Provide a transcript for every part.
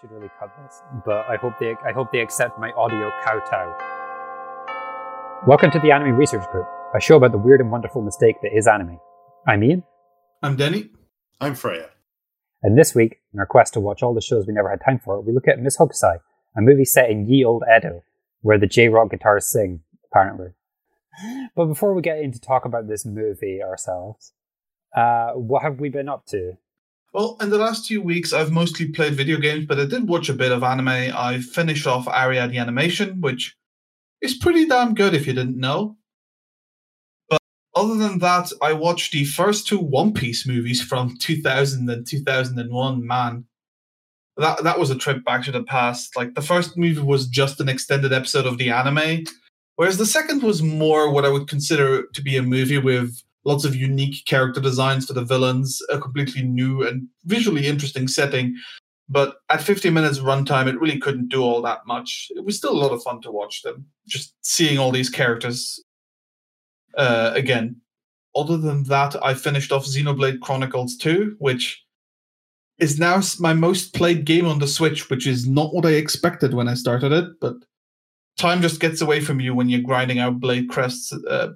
should really cut this, but I hope they I hope they accept my audio kowtow. Welcome to the Anime Research Group, a show about the weird and wonderful mistake that is anime. I'm Ian, I'm Denny. I'm Freya. and this week, in our quest to watch all the shows we never had time for, we look at Miss Hokusai, a movie set in ye old Edo, where the J-rock guitars sing, apparently. But before we get into talk about this movie ourselves, uh, what have we been up to? Well, in the last two weeks, I've mostly played video games, but I did watch a bit of anime. I finished off Aria the Animation, which is pretty damn good if you didn't know. But other than that, I watched the first two One Piece movies from 2000 and 2001. Man, that that was a trip back to the past. Like the first movie was just an extended episode of the anime, whereas the second was more what I would consider to be a movie with lots of unique character designs for the villains, a completely new and visually interesting setting. But at 50 minutes runtime, it really couldn't do all that much. It was still a lot of fun to watch them, just seeing all these characters uh, again. Other than that, I finished off Xenoblade Chronicles 2, which is now my most played game on the Switch, which is not what I expected when I started it. But time just gets away from you when you're grinding out blade crests, uh,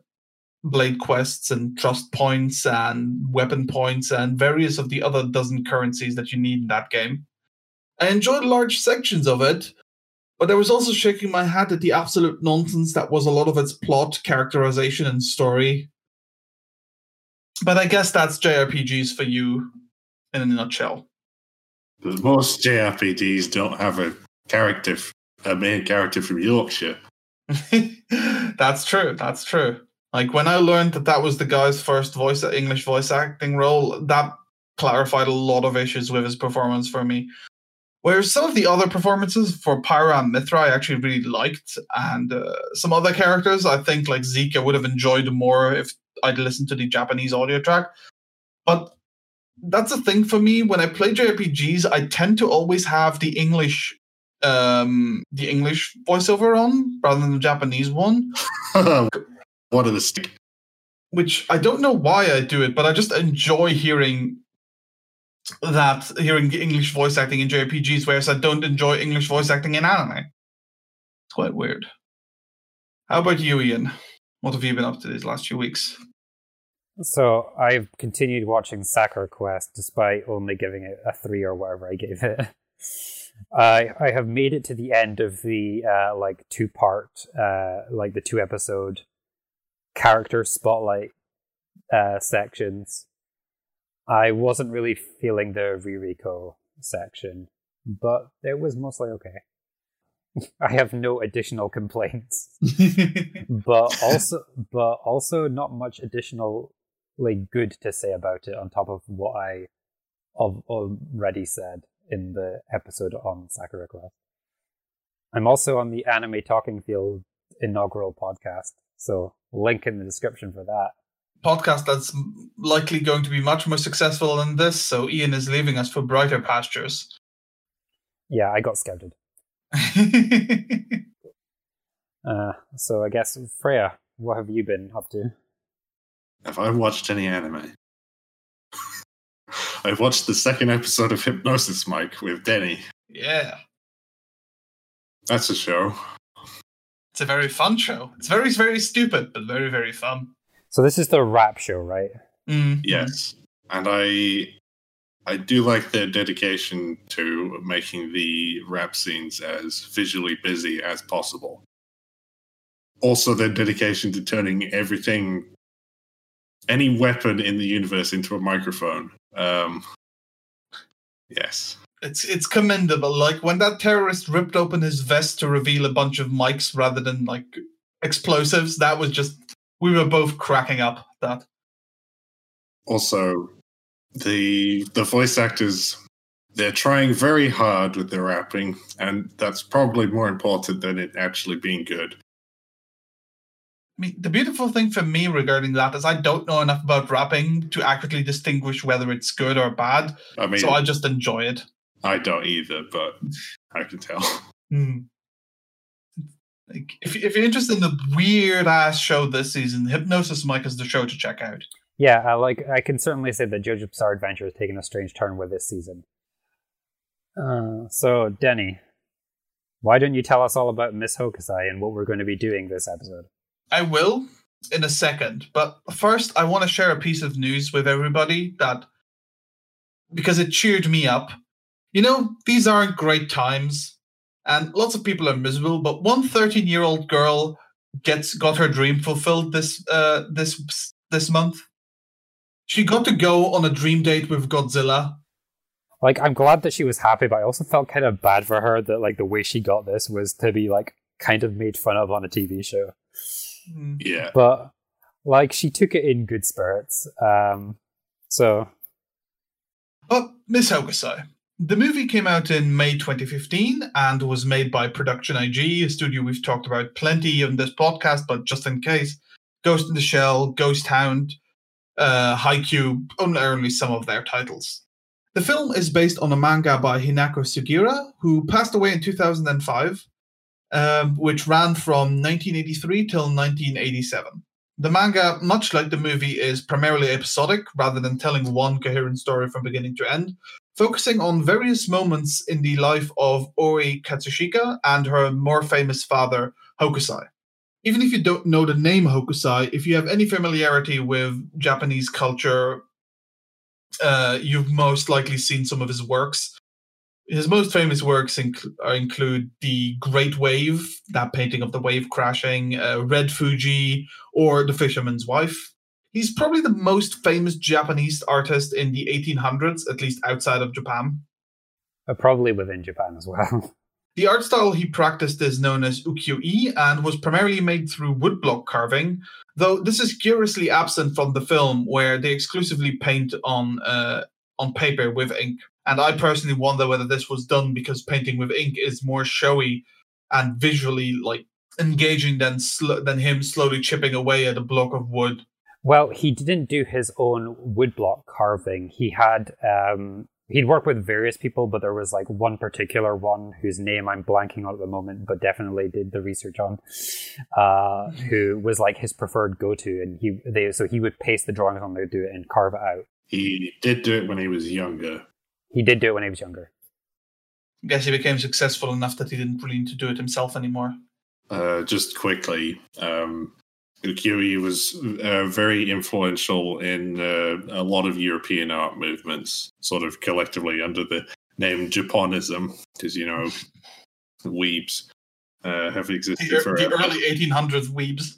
blade quests, and trust points, and weapon points, and various of the other dozen currencies that you need in that game. I enjoyed large sections of it, but I was also shaking my head at the absolute nonsense that was a lot of its plot, characterization, and story. But I guess that's JRPGs for you in a nutshell. Most JRPGs don't have a character, a main character from Yorkshire. that's true. That's true. Like when I learned that that was the guy's first voice English voice acting role, that clarified a lot of issues with his performance for me. Whereas some of the other performances for Pyra and Mythra, I actually really liked, and uh, some other characters, I think like Zeke, I would have enjoyed more if I'd listened to the Japanese audio track. But that's a thing for me when I play JRPGs. I tend to always have the English, um, the English voiceover on rather than the Japanese one what the stick? which I don't know why I do it, but I just enjoy hearing that hearing English voice acting in JRPGs, whereas I don't enjoy English voice acting in anime. It's quite weird. How about you, Ian? What have you been up to these last few weeks? So I've continued watching Sakura Quest despite only giving it a three or whatever I gave it. I I have made it to the end of the uh, like two part uh, like the two episode character spotlight uh, sections. I wasn't really feeling the Ririko section, but it was mostly okay. I have no additional complaints but also but also not much additional like good to say about it on top of what I have already said in the episode on Sakura Quest. I'm also on the Anime Talking Field inaugural podcast, so link in the description for that. Podcast that's likely going to be much more successful than this, so Ian is leaving us for brighter pastures. Yeah, I got scouted. Uh, so I guess Freya, what have you been up to? Have I watched any anime? I've watched the second episode of Hypnosis Mic with Denny. yeah, That's a show. It's a very fun show. It's very, very stupid, but very, very fun. So this is the rap show, right? Mm. Yes, and I I do like their dedication to making the rap scenes as visually busy as possible. Also, their dedication to turning everything, any weapon in the universe, into a microphone. Um, yes, It's it's commendable. Like when that terrorist ripped open his vest to reveal a bunch of mics rather than like explosives, that was just we were both cracking up that. also the the voice actors they're trying very hard with their rapping and that's probably more important than it actually being good I mean, the beautiful thing for me regarding that is I don't know enough about rapping to accurately distinguish whether it's good or bad, i mean so I just enjoy it. I don't either but i can tell Hmm. Like, if if you're interested in the weird ass show this season, Hypnosis Mic is the show to check out. Yeah, I like I can certainly say that JoJo's Bizarre Adventure has taken a strange turn with this season. Uh, so, Denny, why don't you tell us all about Miss Hokusai and what we're going to be doing this episode? I will in a second, but first I want to share a piece of news with everybody that because it cheered me up. You know, these aren't great times and lots of people are miserable, but one 13-year-old girl gets got her dream fulfilled this uh this this month. She got to go on a dream date with Godzilla. Like, I'm glad that she was happy, but I also felt kind of bad for her that like the way she got this was to be like kind of made fun of on a TV show. Hmm. Yeah. But like, she took it in good spirits. Um, so But Miss Hokusai. The movie came out in May 2015 and was made by Production IG, a studio we've talked about plenty on this podcast, but just in case, Ghost in the Shell, Ghost Hound, uh, Haikyuu, only some of their titles. The film is based on a manga by Hinako Sugiura, who passed away in 2005, um, which ran from 1983 till 1987. The manga, much like the movie, is primarily episodic rather than telling one coherent story from beginning to end, focusing on various moments in the life of Oi Katsushika and her more famous father, Hokusai. Even if you don't know the name Hokusai, if you have any familiarity with Japanese culture, uh, you've most likely seen some of his works. His most famous works inc- uh, include The Great Wave, that painting of the wave crashing, uh, Red Fuji, or The Fisherman's Wife. He's probably the most famous Japanese artist in the 1800s, at least outside of Japan. uh, probably within Japan as well. The art style he practiced is known as ukiyo-e and was primarily made through woodblock carving, though this is curiously absent from the film, where they exclusively paint on uh, on paper with ink. And I personally wonder whether this was done because painting with ink is more showy and visually like engaging than sl- than him slowly chipping away at a block of wood. Well, he didn't do his own woodblock carving. He had um, he'd worked with various people, but there was like one particular one whose name I'm blanking on at the moment, but definitely did the research on, uh, who was like his preferred go-to, and he they so he would paste the drawings on there, do it, and carve it out. He did do it when he was younger. He did do it when he was younger. I guess he became successful enough that he didn't really need to do it himself anymore. Uh, just quickly, um, ukiyo-e was uh, very influential in uh, a lot of European art movements, sort of collectively under the name Japonism, because you know, weebs uh, have existed The, forever. the early 1800s weebs.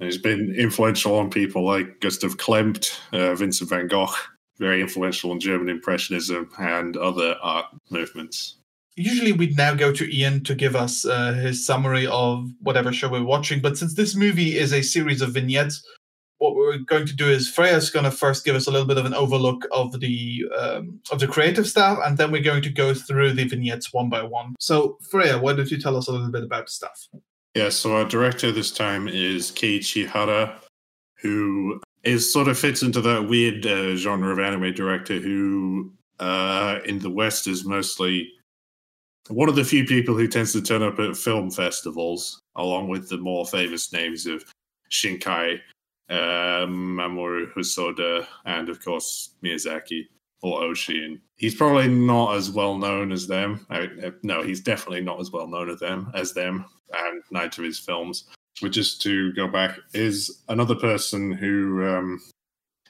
And He's been influential on people like Gustav Klimt, uh, Vincent van Gogh, very influential in German Impressionism and other art movements. Usually we'd now go to Ian to give us uh, his summary of whatever show we're watching, but since this movie is a series of vignettes, what we're going to do is Freya's going to first give us a little bit of an overlook of the um, of the creative staff, and then we're going to go through the vignettes one by one. So Freya, why don't you tell us a little bit about the stuff? Yeah, so our director this time is Keiichi Hara, who is sort of fits into that weird uh, genre of anime director who, uh, in the West, is mostly one of the few people who tends to turn up at film festivals, along with the more famous names of Shinkai, uh, Mamoru Hosoda, and of course Miyazaki or Oshii. He's probably not as well known as them. I, uh, no, he's definitely not as well known as them as them, and neither of his films. But just to go back, is another person who um,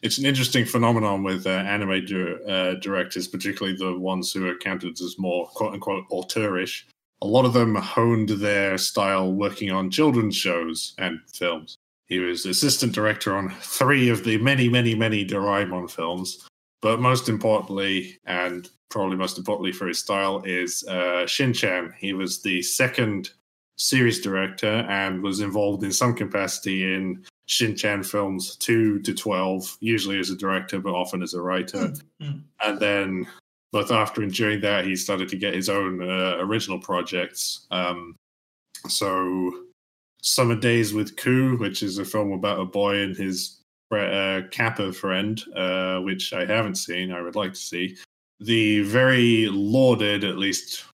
it's an interesting phenomenon with uh, anime dir- uh, directors, particularly the ones who are counted as more quote unquote auteurish. A lot of them honed their style working on children's shows and films. He was assistant director on three of the many, many, many Doraemon films. But most importantly, and probably most importantly for his style, is uh, Shin-Chan. He was the second series director and was involved in some capacity in Shin-Chan films 2 to 12, usually as a director, but often as a writer. Mm. And then both after and during that, he started to get his own uh, original projects. Um, so, Summer Days with Coo, which is a film about a boy and his uh, Kappa friend, uh, which I haven't seen, I would like to see. The very lauded, at least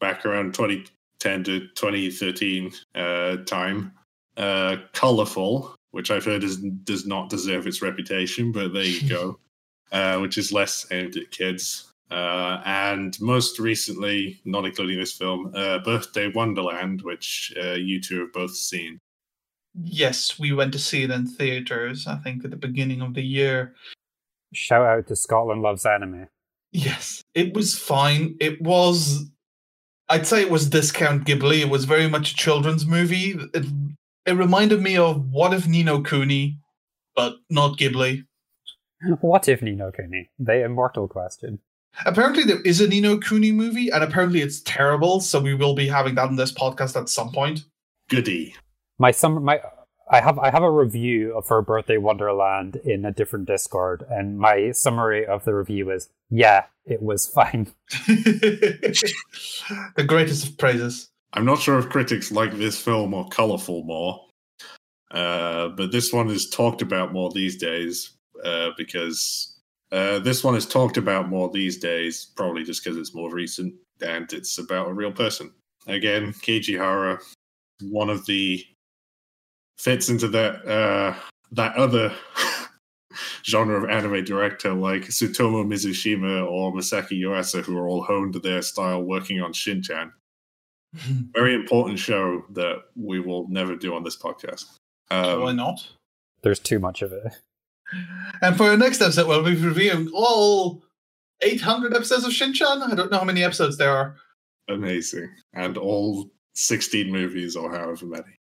back around 2010 to 2013 uh, time, uh, Colorful, which I've heard is, does not deserve its reputation, but there you go, uh, which is less aimed at kids. Uh, and most recently, not including this film, uh, Birthday Wonderland, which uh, you two have both seen. Yes, we went to see it in theaters. I think at the beginning of the year. Shout out to Scotland Loves Anime. Yes, it was fine. It was, I'd say, it was discount Ghibli. It was very much a children's movie. It, it reminded me of What If Ni no Kuni, but not Ghibli. What if Ni no Kuni? The immortal question. Apparently, there is a Ni no Kuni movie, and apparently it's terrible. So we will be having that in this podcast at some point. Goody. My summer, my I have I have a review of her birthday Wonderland in a different Discord, and my summary of the review is, yeah, it was fine. the greatest of praises. I'm not sure if critics like this film or Colorful more, uh, but this one is talked about more these days uh, because uh, this one is talked about more these days, probably just because it's more recent and it's about a real person. Again, Keiji Hara, one of the fits into that uh, that other genre of anime director like Tsutomu Mizushima or Masaki Yuasa, who are all honed to their style working on Shin-chan. Very important show that we will never do on this podcast. Um, Why not? There's too much of it. And for our next episode, we'll be reviewing all 800 episodes of Shin-chan. I don't know how many episodes there are. Amazing. And all 16 movies or however many.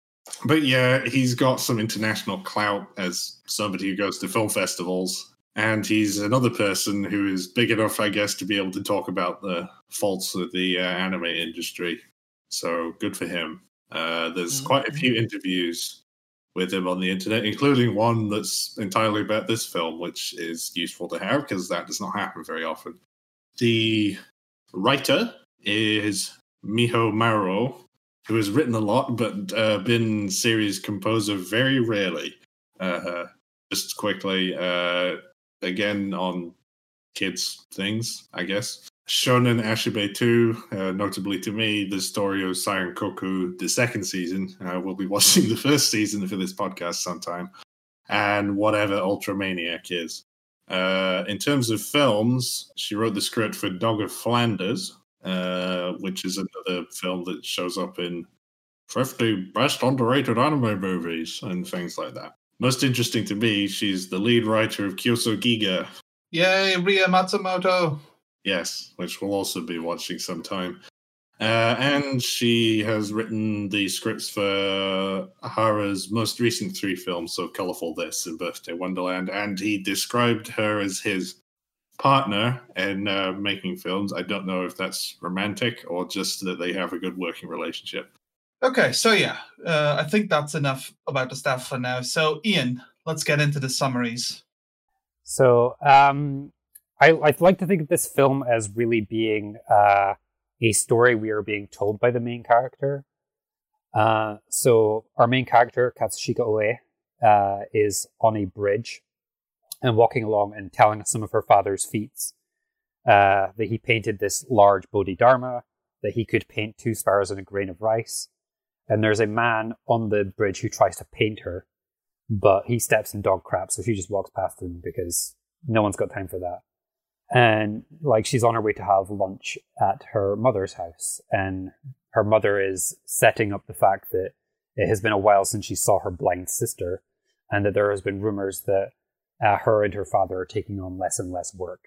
But yeah, he's got some international clout as somebody who goes to film festivals. And he's another person who is big enough, I guess, to be able to talk about the faults of the uh, anime industry. So good for him. Uh, there's Mm-hmm. quite a few interviews with him on the internet, including one that's entirely about this film, which is useful to have because that does not happen very often. The writer is Miho Maruo, who has written a lot but uh, been series composer very rarely. Uh, just quickly, uh, again on kids things, I guess. Shonen Ashibe 2, uh, notably to me, the story of Saiunkoku, the second season. Uh, we'll be watching the first season for this podcast sometime. And whatever Ultramaniac is. Uh, in terms of films, she wrote the script for Dog of Flanders, uh, which is another film that shows up in 50 best underrated anime movies and things like that. Most interesting to me, she's the lead writer of Kyousougiga, Yay, Rie Matsumoto. Yes, which we'll also be watching sometime. Uh, and she has written the scripts for Hara's most recent three films, so Colorful This and Birthday Wonderland. And he described her as his partner in uh, making films. I don't know if that's romantic or just that they have a good working relationship. Okay, so yeah, uh, I think that's enough about the staff for now. So, Ian, let's get into the summaries. So um, I, I'd like to think of this film as really being uh, a story we are being told by the main character. Uh, so our main character, Katsushika Oe, uh, is on a bridge and walking along and telling us some of her father's feats. Uh, that he painted this large Bodhidharma, that he could paint two sparrows in a grain of rice. And there's a man on the bridge who tries to paint her, but he steps in dog crap, so she just walks past him because no one's got time for that. And like she's on her way to have lunch at her mother's house, and her mother is setting up the fact that it has been a while since she saw her blind sister, and that there has been rumors that uh, her and her father are taking on less and less work.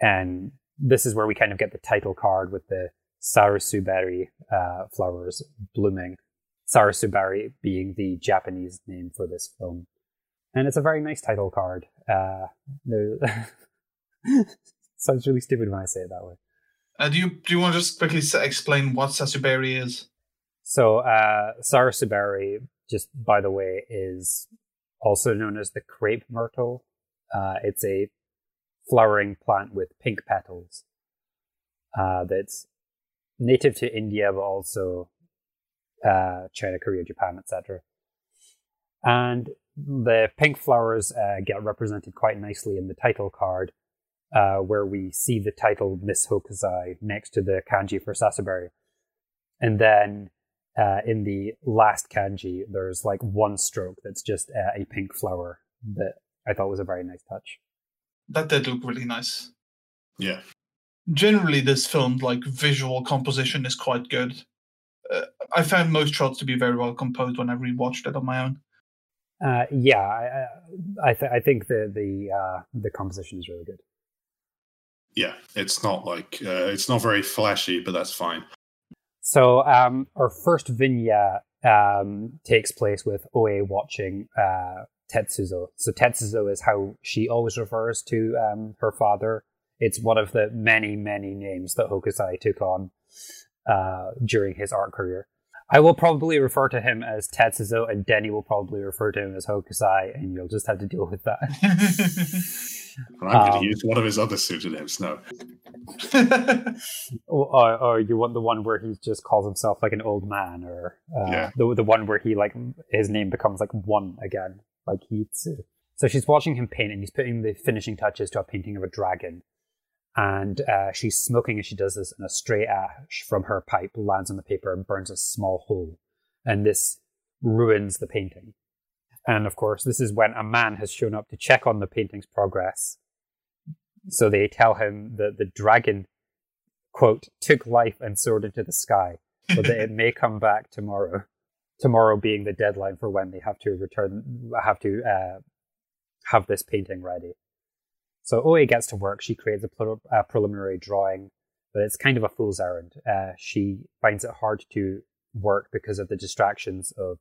And this is where we kind of get the title card with the sarasuberi uh, flowers blooming. Sarasuberi being the Japanese name for this film. And it's a very nice title card. Uh, sounds really stupid when I say it that way. Uh, do you do you want to just quickly explain what Sasuberi is? So, uh, Sarasuberi, just by the way, is also known as the crepe myrtle. Uh, it's a flowering plant with pink petals uh, that's native to India, but also uh, China, Korea, Japan, etc. And the pink flowers uh, get represented quite nicely in the title card, uh, where we see the title Miss Hokusai next to the kanji for Sasuberi. And then uh, in the last kanji, there's like one stroke that's just uh, a pink flower that I thought was a very nice touch. That did look really nice. Yeah. generally this film's like visual composition is quite good. Uh, I found most shots to be very well composed when I rewatched it on my own. Uh, yeah, I, I, th- I think the the uh, the composition is really good. Yeah, it's not like uh, it's not very flashy, but that's fine. So um, our first vignette um, takes place with Oe watching uh, Tetsuzo. So Tetsuzo is how she always refers to um, her father. It's one of the many, many names that Hokusai took on uh, during his art career. I will probably refer to him as Tetsuzo, and Denny will probably refer to him as Hokusai, and you'll just have to deal with that. I'm going to um, use one of his other pseudonyms. No. or, or, you want the one where he just calls himself like an old man, or uh, yeah. the the one where he like his name becomes like one again, like Iitsu. So she's watching him paint, and he's putting the finishing touches to a painting of a dragon and uh, she's smoking as she does this, and a stray ash from her pipe lands on the paper and burns a small hole. And this ruins the painting. And of course, this is when a man has shown up to check on the painting's progress. So they tell him that the dragon, quote, took life and soared into the sky, but that it may come back tomorrow. Tomorrow being the deadline for when they have to return, have to uh, have this painting ready. So Oe gets to work. She creates a, a preliminary drawing, but it's kind of a fool's errand. Uh, she finds it hard to work because of the distractions of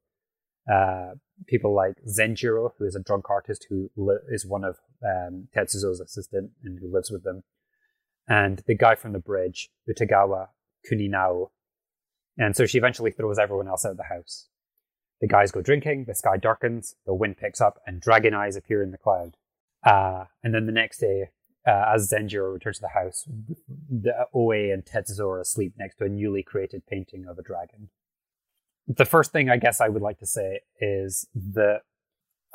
uh, people like Zenjiro, who is a drunk artist who li- is one of um, Tetsuzo's assistant and who lives with them, and the guy from the bridge, Utagawa Kuninao. And so she eventually throws everyone else out of the house. The guys go drinking, the sky darkens, the wind picks up, and dragon eyes appear in the cloud. Uh, and then the next day, uh, as Zenjiro returns to the house, the Oe and Tetsuzo are asleep next to a newly created painting of a dragon. The first thing I guess I would like to say is that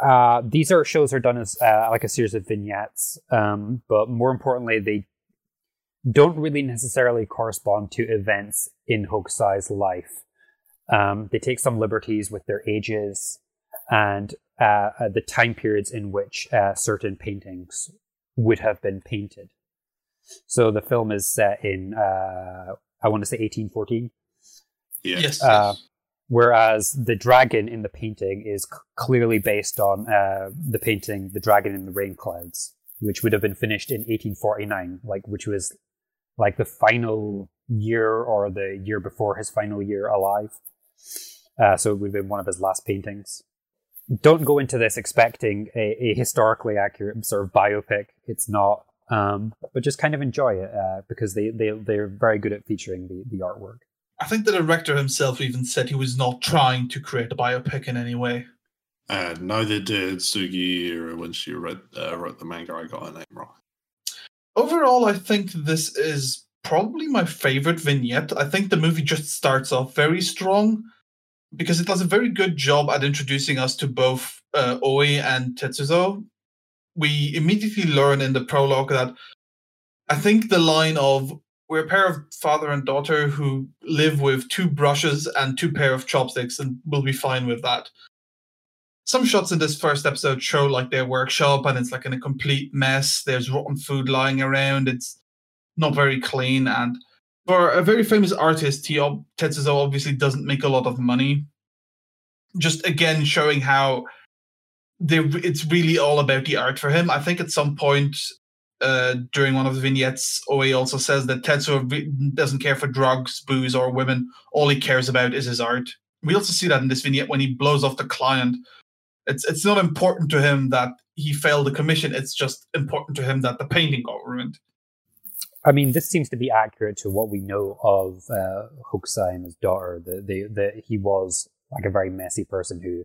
uh, these are shows are done as uh, like a series of vignettes, um, but more importantly, they don't really necessarily correspond to events in Hokusai's life. Um, they take some liberties with their ages, and uh, uh, the time periods in which uh, certain paintings would have been painted. So the film is set in, uh, I want to say 1814. Yes, uh, yes. Whereas the dragon in the painting is c- clearly based on uh, the painting "The Dragon in the Rain Clouds," which would have been finished in 1849, like which was like the final year or the year before his final year alive. so it would have been one of his last paintings don't go into this expecting a, a historically accurate sort of biopic. It's not. Um, but just kind of enjoy it uh, because they, they, they're very good at featuring the, the artwork. I think the director himself even said he was not trying to create a biopic in any way. Uh, neither did Sugi when she read, uh, wrote the manga. I got her name wrong. Overall, I think this is probably my favorite vignette. I think the movie just starts off very strong because it does a very good job at introducing us to both uh, Oe and Tetsuzo. We immediately learn in the prologue that I think the line of we're a pair of father and daughter who live with two brushes and two pair of chopsticks and we'll be fine with that. Some shots in this first episode show like their workshop and it's like in a complete mess. There's rotten food lying around. It's not very clean and for a very famous artist, he Tetsuzo obviously doesn't make a lot of money. Just again showing how it's really all about the art for him. I think at some point uh, during one of the vignettes, Oe also says that Tetsuo doesn't care for drugs, booze, or women. All he cares about is his art. We also see that in this vignette when he blows off the client. It's it's not important to him that he failed the commission. It's just important to him that the painting got ruined. I mean, this seems to be accurate to what we know of uh, Hokusai and his daughter. That that he was like a very messy person who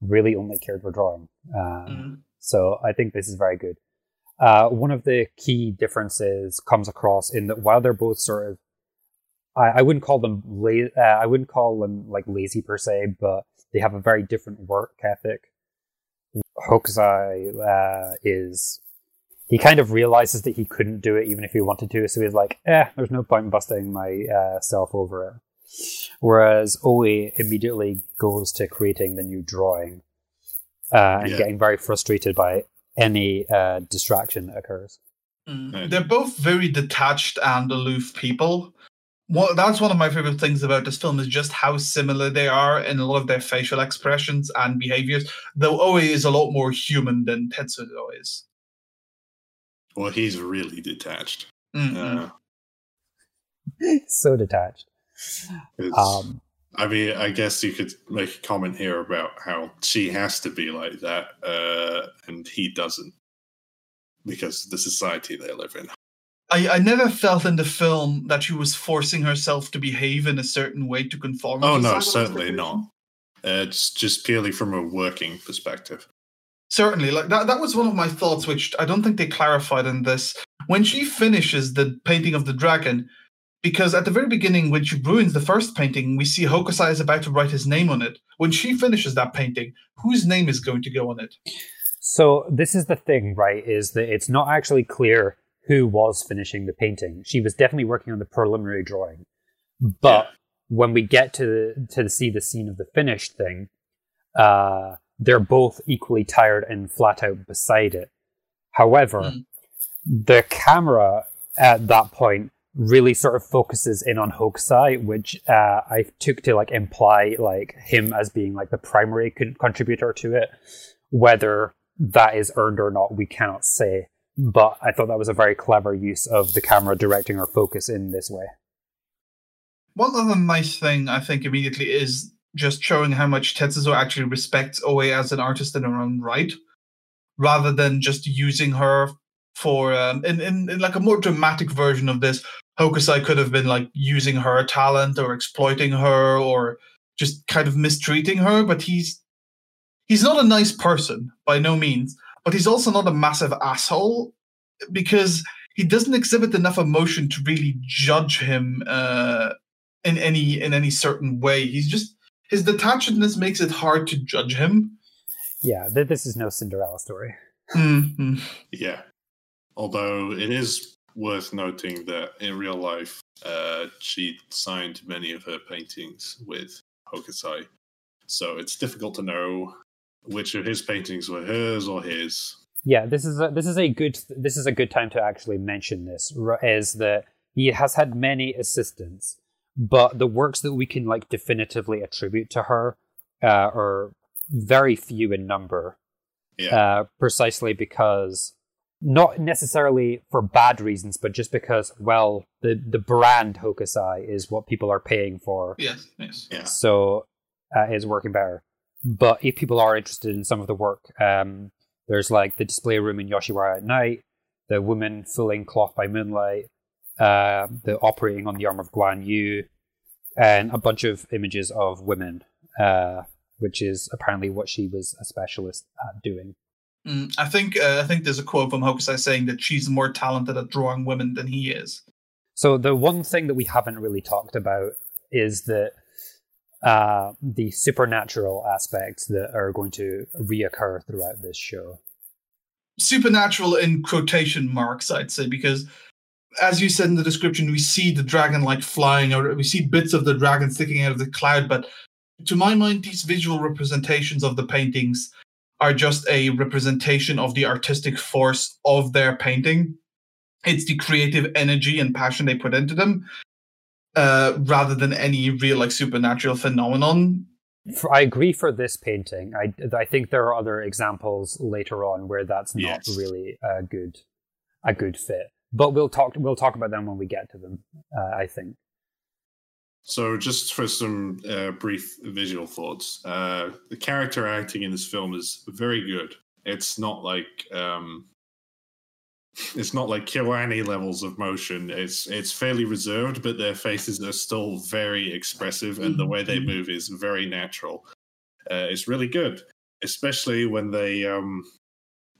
really only cared for drawing. Um, mm-hmm. So I think this is very good. Uh, one of the key differences comes across in that while they're both sort of, I, I wouldn't call them la- uh, I wouldn't call them like lazy per se, but they have a very different work ethic. Hokusai uh, is he kind of realizes that he couldn't do it even if he wanted to. So he's like, eh, there's no point in busting myself uh, self over it. Whereas Oe immediately goes to creating the new drawing uh, and yeah. getting very frustrated by any uh, distraction that occurs. Mm. They're both very detached and aloof people. Well, that's one of my favorite things about this film is just how similar they are in a lot of their facial expressions and behaviors. Though Oe is a lot more human than Tetsuzo is. Well, he's really detached. Mm-mm. Uh, so detached. Um, I mean, I guess you could make a comment here about how she has to be like that, uh, and he doesn't, because of the society they live in. I, I never felt in the film that she was forcing herself to behave in a certain way to conform. Oh to no, certainly not. Uh, it's just purely from a working perspective. Certainly, like that. That was one of my thoughts, which I don't think they clarified in this. When she finishes the painting of the dragon, because at the very beginning, when she ruins the first painting, we see Hokusai is about to write his name on it. When she finishes that painting, whose name is going to go on it? So this is the thing, right? Is that it's not actually clear who was finishing the painting. She was definitely working on the preliminary drawing, but Yeah. when we get to to see the scene of the finished thing, uh, they're both equally tired and flat out beside it. However, Mm. the camera at that point really sort of focuses in on Hokusai, which uh, I took to like imply like him as being like the primary con- contributor to it. Whether that is earned or not, we cannot say. But I thought that was a very clever use of the camera directing our focus in this way. One other nice thing I think immediately is just showing how much Tetsuzo actually respects Oe as an artist in her own right, rather than just using her for um, in, in in like a more dramatic version of this. Hokusai could have been like using her talent or exploiting her or just kind of mistreating her, but he's he's not a nice person by no means, but he's also not a massive asshole because he doesn't exhibit enough emotion to really judge him uh, in any in any certain way. He's just his detachedness makes it hard to judge him. Yeah, th- this is no Cinderella story. Mhm. Yeah. Although it is worth noting that in real life, uh, she signed many of her paintings with Hokusai. So it's difficult to know which of his paintings were hers or his. Yeah, this is a, this is a good this is a good time to actually mention this. r- Is that he has had many assistants, but the works that we can like definitively attribute to her uh, are very few in number. Yeah. Uh, precisely because not necessarily for bad reasons, but just because well, the the brand Hokusai is what people are paying for Yes, yes. Yeah. so uh, is working better. But if people are interested in some of the work, um, there's like the display room in Yoshiwara at night, the woman fulling cloth by moonlight, uh, the operating on the arm of Guan Yu, and a bunch of images of women, uh, which is apparently what she was a specialist at doing. Mm, I think uh, I think there's a quote from Hokusai saying that she's more talented at drawing women than he is. So the one thing that we haven't really talked about is that uh, the supernatural aspects that are going to reoccur throughout this show. Supernatural in quotation marks, I'd say, because as you said in the description, we see the dragon like flying, or we see bits of the dragon sticking out of the cloud. But to my mind, these visual representations of the paintings are just a representation of the artistic force of their painting. It's the creative energy and passion they put into them, uh, rather than any real like supernatural phenomenon. I agree for this painting. I, I think there are other examples later on where that's not Yes. really a good a good fit. But we'll talk we'll talk about them when we get to them. Uh, I think. So, just for some uh, brief visual thoughts, uh, the character acting in this film is very good. It's not like um, it's not like Kyoani levels of motion. It's it's fairly reserved, but their faces are still very expressive, and the way they move is very natural. Uh, it's really good, especially when they. Um,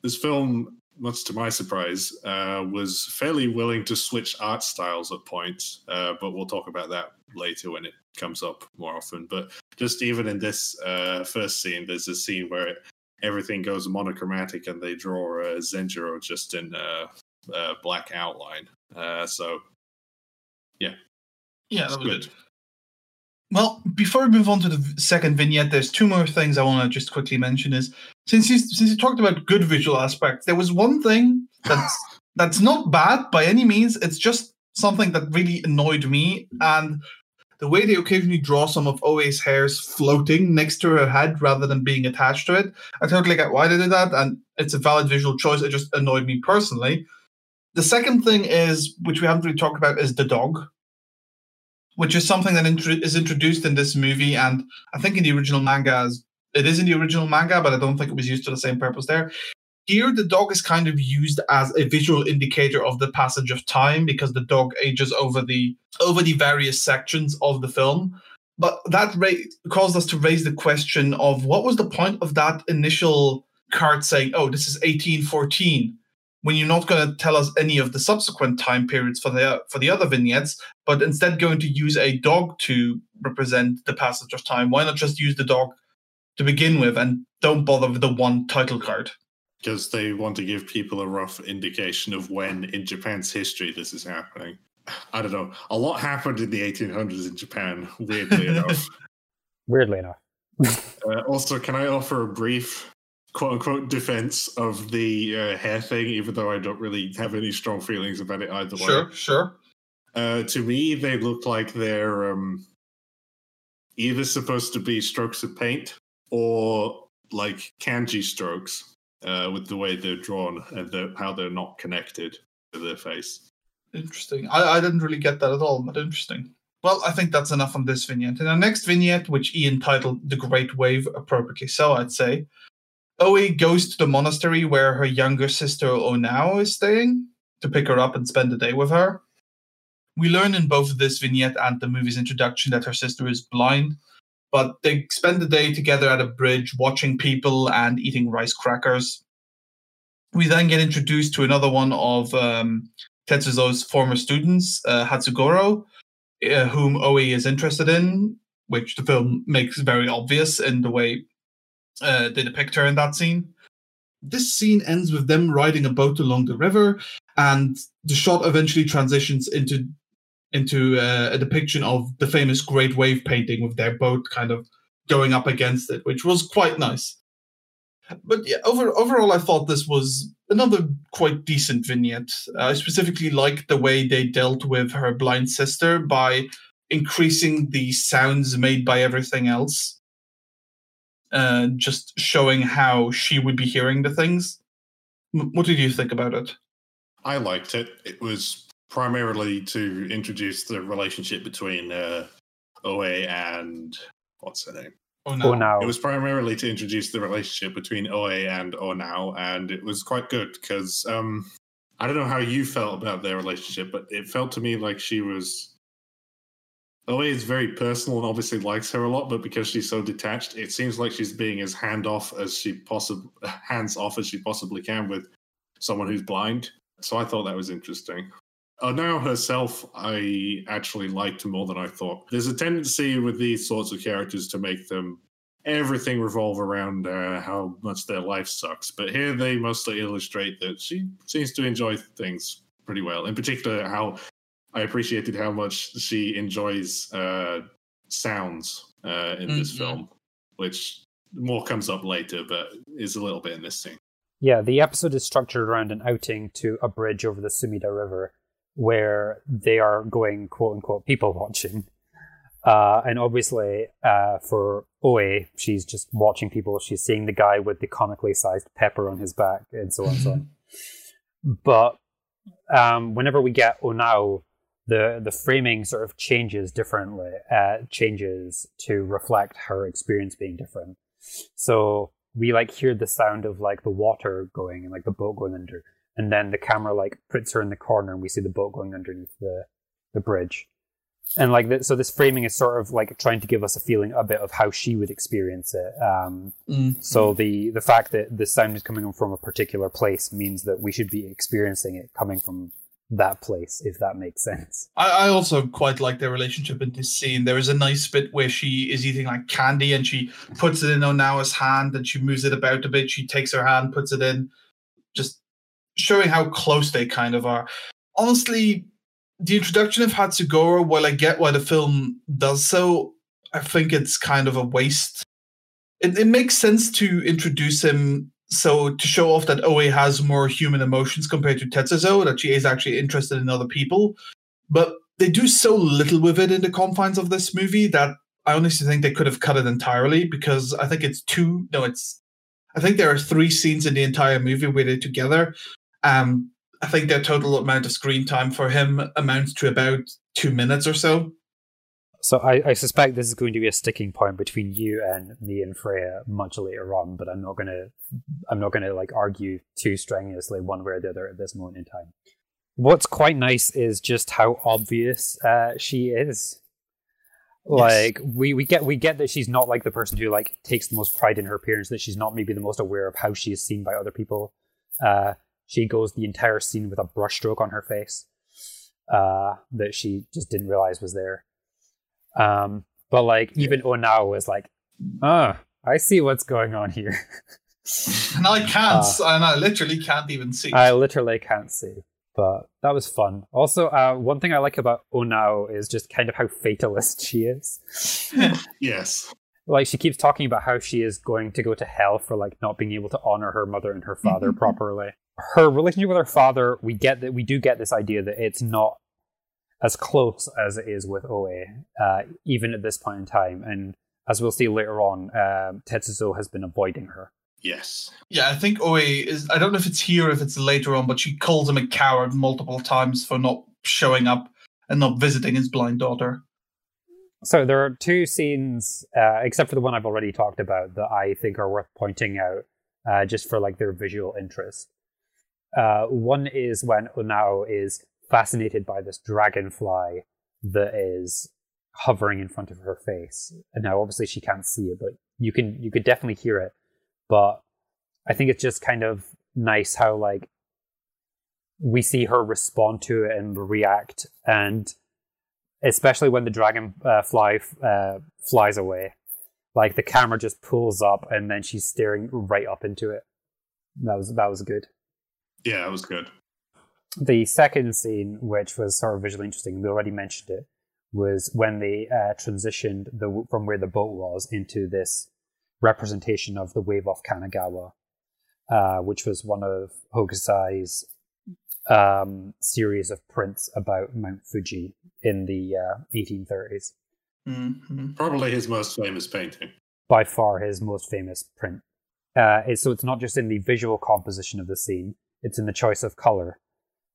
this film, much to my surprise, uh, was fairly willing to switch art styles at points, uh, but we'll talk about that later when it comes up more often. But just even in this uh, first scene, there's a scene where it, everything goes monochromatic and they draw uh, Zenjiro just in a uh, black outline. Uh, so Yeah, Yeah, that was good. good. Well, before we move on to the second vignette, there's two more things I want to just quickly mention. Is since you since you talked about good visual aspects, there was one thing that's That's not bad by any means. It's just something that really annoyed me. And the way they occasionally draw some of Oe's hairs floating next to her head rather than being attached to it, I totally get why they did that. And it's a valid visual choice. It just annoyed me personally. The second thing is, which we haven't really talked about, is the dog, which is something that is introduced in this movie. And I think in the original manga, it is in the original manga, but I don't think it was used for the same purpose there. Here, the dog is kind of used as a visual indicator of the passage of time because the dog ages over the over the various sections of the film. But that ra- caused us to raise the question of what was the point of that initial card saying, "Oh, this is 1814," when you're not going to tell us any of the subsequent time periods for the for the other vignettes, but instead going to use a dog to represent the passage of time. Why not just use the dog to begin with and don't bother with the one title card? because they want to give people a rough indication of when in Japan's history this is happening. I don't know. A lot happened in the 1800s in Japan, weirdly enough. Weirdly enough. Uh, also, can I offer a brief quote unquote defense of the uh, hair thing, even though I don't really have any strong feelings about it either way? Sure, sure. Uh, to me, they look like they're um, either supposed to be strokes of paint or like kanji strokes uh, with the way they're drawn and the, how they're not connected to their face. Interesting. I, I didn't really get that at all, but interesting. Well, I think that's enough on this vignette. In our next vignette, which Ian titled The Great Wave, appropriately so, I'd say, Oe goes to the monastery where her younger sister Onao is staying to pick her up and spend the day with her. We learn in both this vignette and the movie's introduction that her sister is blind, but they spend the day together at a bridge watching people and eating rice crackers. We then get introduced to another one of um, Tetsuzo's former students, uh, Hatsugoro, uh, whom Oe is interested in, which the film makes very obvious in the way uh, they depict her in that scene. This scene ends with them riding a boat along the river, and the shot eventually transitions into into uh, a depiction of the famous Great Wave painting with their boat kind of going up against it, which was quite nice. But yeah, over, overall, I thought this was another quite decent vignette. Uh, I specifically liked the way they dealt with her blind sister by increasing the sounds made by everything else, uh, just showing how she would be hearing the things. M- what did you think about it? I liked it. It was primarily to introduce the relationship between uh, Oe and what's her name? Oh Oh, now. It was primarily to introduce the relationship between Oe and Onao, and it was quite good because um, I don't know how you felt about their relationship, but it felt to me like she was. Oe is very personal and obviously likes her a lot, but because she's so detached, it seems like she's being as hand off as she possibly hands off as she possibly can with someone who's blind. So I thought that was interesting. Onao herself, I actually liked more than I thought. There's a tendency with these sorts of characters to make them everything revolve around uh, how much their life sucks. But here they mostly illustrate that she seems to enjoy things pretty well. In particular, how I appreciated how much she enjoys uh, sounds uh, in this Mhm. film, which more comes up later, but is a little bit in this scene. Yeah, the episode is structured around an outing to a bridge over the Sumida River where they are going quote unquote people watching. Uh, and obviously, uh, for Oe, she's just watching people. She's seeing the guy with the comically sized pepper on his back, and so on and so on. But um, whenever we get Onao, the the framing sort of changes differently. Uh, changes to reflect her experience being different. So we like hear the sound of like the water going and like the boat going under, and then the camera like puts her in the corner, and we see the boat going underneath the the bridge. And like th- so, this framing is sort of like trying to give us a feeling a bit of how she would experience it. Um, Mm. so the the fact that the sound is coming from a particular place means that we should be experiencing it coming from that place, if that makes sense. I, I also quite like their relationship in this scene. There is a nice bit where she is eating like candy and she puts it in Onao's hand and she moves it about a bit. She takes her hand, puts it in, just showing how close they kind of are. Honestly, the introduction of Hatsugoro, while I get why the film does so, I think it's kind of a waste. It, it makes sense to introduce him so to show off that Oe has more human emotions compared to Tetsuzo, that she is actually interested in other people. But they do so little with it in the confines of this movie that I honestly think they could have cut it entirely because I think it's two. No, it's. I think there are three scenes in the entire movie where they're together. Um, I think their total amount of screen time for him amounts to about two minutes or so. So I, I, suspect this is going to be a sticking point between you and me and Freya much later on, but I'm not gonna I'm not gonna like argue too strenuously one way or the other at this moment in time. What's quite nice is just how obvious uh, she is. Like yes. we, we get we get that she's not like the person who like takes the most pride in her appearance, that she's not maybe the most aware of how she is seen by other people. Uh, she goes the entire scene with a brushstroke on her face uh, that she just didn't realize was there. Um, but like even Onao was like, "Oh, I see what's going on here." and I can't, uh, and I literally can't even see. I literally can't see, but that was fun. Also, uh, one thing I like about Onao is just kind of how fatalist she is. yes. Like she keeps talking about how she is going to go to hell for like not being able to honor her mother and her father properly. Her relationship with her father, we get that we do get this idea that it's not as close as it is with Oe, uh, even at this point in time. And as we'll see later on, um, Tetsuzo has been avoiding her. Yes. Yeah, I think Oe is. I don't know if it's here, if it's later on, but she calls him a coward multiple times for not showing up and not visiting his blind daughter. So there are two scenes, uh, except for the one I've already talked about, that I think are worth pointing out, uh, just for like their visual interest. Uh, one is when Onao is fascinated by this dragonfly that is hovering in front of her face. And now obviously she can't see it, but you can you could definitely hear it. But I think it's just kind of nice how like we see her respond to it and react and especially when the dragonfly uh, uh, flies away like the camera just pulls up and then she's staring right up into it that was that was good yeah that was good the second scene, which was sort of visually interesting, we already mentioned it, was when they uh, transitioned the, from where the boat was into this representation of the wave off Kanagawa, uh, which was one of Hokusai's um, series of prints about Mount Fuji in the uh, 1830s. Mm-hmm. Probably his most famous painting. By far his most famous print. Uh, so it's not just in the visual composition of the scene, it's in the choice of color.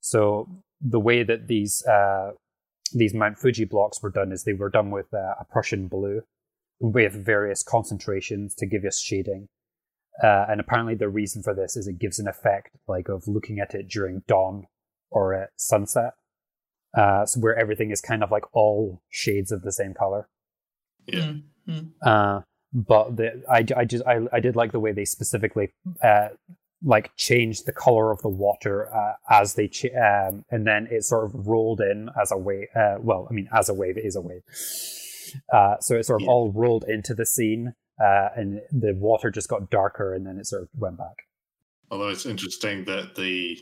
So the way that these uh, these Mount Fuji blocks were done is they were done with uh, a Prussian blue with various concentrations to give us shading. Uh, and apparently the reason for this is it gives an effect like of looking at it during dawn or at sunset. Uh, so where everything is kind of like all shades of the same color. Yeah. Mm-hmm. Uh, but the, I, I just I, I did like the way they specifically uh, like changed the color of the water uh, as they ch- um, and then it sort of rolled in as a wave uh, well i mean as a wave it is a wave. Uh, so it sort of yeah. all rolled into the scene uh, and the water just got darker and then it sort of went back. Although it's interesting that the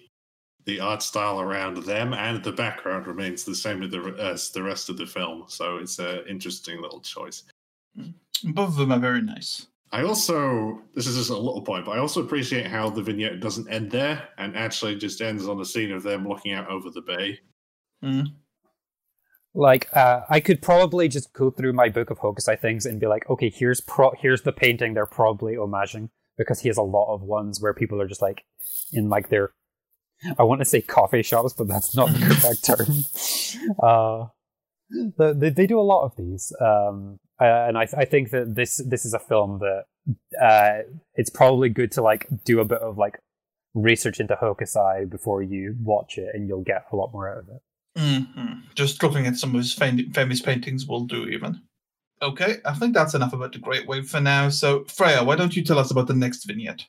the art style around them and the background remains the same as the, as the rest of the film. So it's an interesting little choice. Both of them are very nice I also, this is just a little point, but I also appreciate how the vignette doesn't end there and actually just ends on a scene of them looking out over the bay. Mm. Like, uh, I could probably just go through my book of Hokusai things and be like, okay, here's pro- here's the painting they're probably homaging because he has a lot of ones where people are just like in like their, I want to say coffee shops, but that's not the correct term. Uh, they, they do a lot of these. Um, uh, and I, I think that this this is a film that uh, it's probably good to like do a bit of like research into Hokusai before you watch it, and you'll get a lot more out of it. Mm-hmm. Just looking at some of his fam- famous paintings will do even. Okay, I think that's enough about the Great Wave for now. So Freya, why don't you tell us about the next vignette?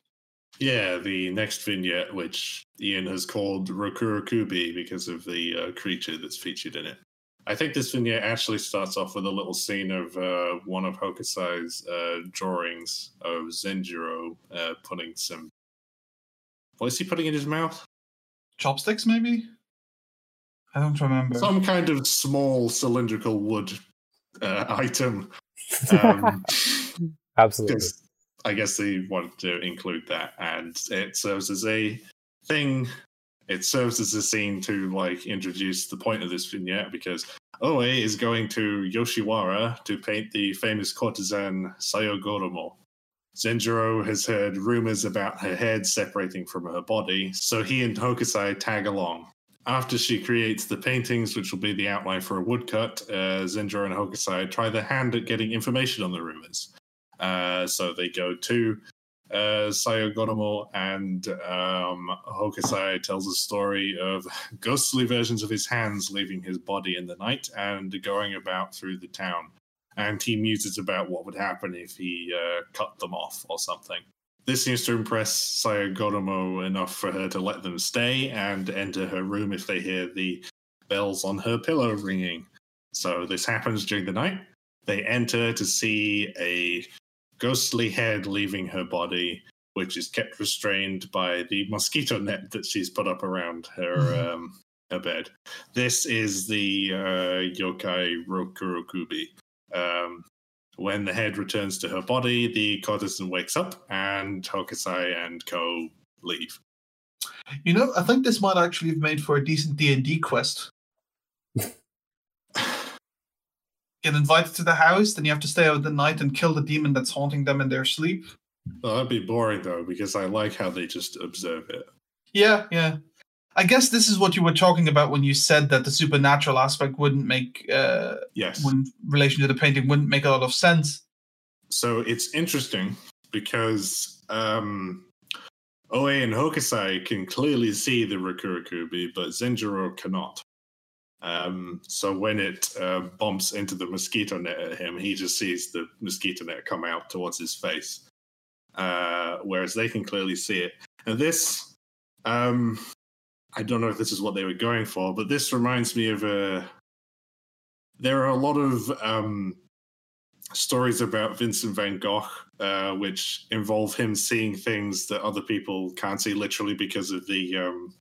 Yeah, the next vignette, which Ian has called Rokurokubi because of the uh, creature that's featured in it. I think this vignette actually starts off with a little scene of uh, one of Hokusai's uh, drawings of Zenjiro uh, putting some. What is he putting in his mouth? Chopsticks, maybe? I don't remember. Some kind of small cylindrical wood uh, item. Um, Absolutely. I I guess they wanted to include that, and it serves as a thing. It serves as a scene to like introduce the point of this vignette because Oe is going to Yoshiwara to paint the famous courtesan Sayogoromo. Zenjiro has heard rumors about her head separating from her body, so he and Hokusai tag along. After she creates the paintings, which will be the outline for a woodcut, uh, Zenjiro and Hokusai try their hand at getting information on the rumors. Uh, so they go to uh, Sayogoromo and um, Hokusai tells a story of ghostly versions of his hands leaving his body in the night and going about through the town and he muses about what would happen if he uh, cut them off or something. This seems to impress Sayogoromo enough for her to let them stay and enter her room if they hear the bells on her pillow ringing. So this happens during the night. They enter to see a ghostly head leaving her body, which is kept restrained by the mosquito net that she's put up around her mm-hmm. um, her bed. This is the uh, yokai Rokurokubi. Um, when the head returns to her body, the courtesan wakes up, and Hokusai and Co leave. You know, I think this might actually have made for a decent D and D quest. Get invited to the house, then you have to stay out the night and kill the demon that's haunting them in their sleep. Well, that'd be boring though, because I like how they just observe it. Yeah, yeah. I guess this is what you were talking about when you said that the supernatural aspect wouldn't make uh, yes, when relation to the painting wouldn't make a lot of sense. So it's interesting because um, Oe and Hokusai can clearly see the Rokurokubi, but Zenjiro cannot. Um, so when it uh, bumps into the mosquito net at him, he just sees the mosquito net come out towards his face, uh, whereas they can clearly see it. And this, um, I don't know if this is what they were going for, but this reminds me of a. There are a lot of um, stories about Vincent van Gogh, uh, which involve him seeing things that other people can't see, literally because of the um,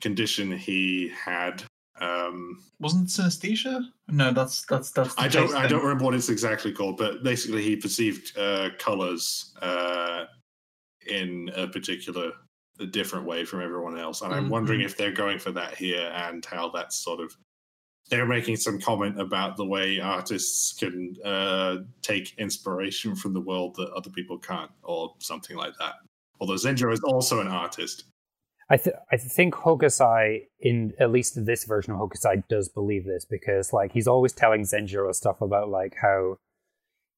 condition he had. Um, Wasn't synesthesia? No, that's that's that's. I don't I don't remember what it's exactly called, but basically he perceived uh, colors uh, in a particular a different way from everyone else. And I'm mm-hmm. wondering if they're going for that here and how that's sort of they're making some comment about the way artists can uh, take inspiration from the world that other people can't, or something like that. Although Zenjo is also an artist. I, th- I think Hokusai, in at least this version of Hokusai, does believe this because like he's always telling Zenjiro stuff about like how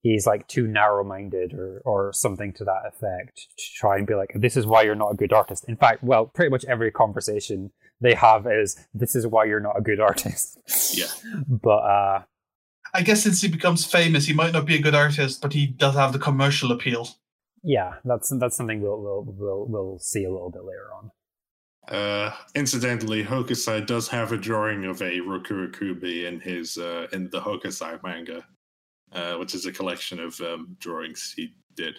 he's like too narrow minded or or something to that effect to try and be like this is why you're not a good artist. In fact well pretty much every conversation they have is this is why you're not a good artist. Yeah. But uh i guess since he becomes famous he might not be a good artist but he does have the commercial appeal. Yeah that's that's something we'll we'll we'll, we'll see a little bit later on uh, incidentally, Hokusai does have a drawing of a Rokurokubi in his uh, in the Hokusai manga uh, which is a collection of um, drawings he did.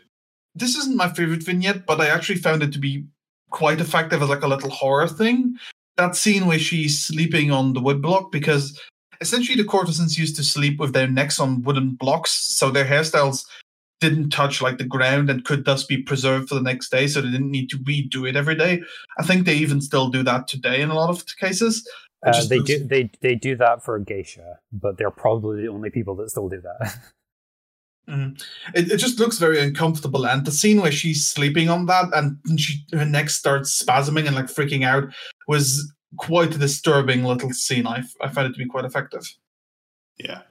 This isn't my favorite vignette, but I actually found it to be quite effective as like a little horror thing. That scene where she's sleeping on the wood block because essentially the courtesans used to sleep with their necks on wooden blocks, so their hairstyles didn't touch like the ground and could thus be preserved for the next day, so they didn't need to redo it every day. I think they even still do that today in a lot of cases. Uh, they do they they do that for geisha, but they're probably the only people that still do that. Mm. It, it just looks very uncomfortable, and the scene where she's sleeping on that and she her neck starts spasming and like freaking out was quite a disturbing little scene. I I found it to be quite effective. Yeah.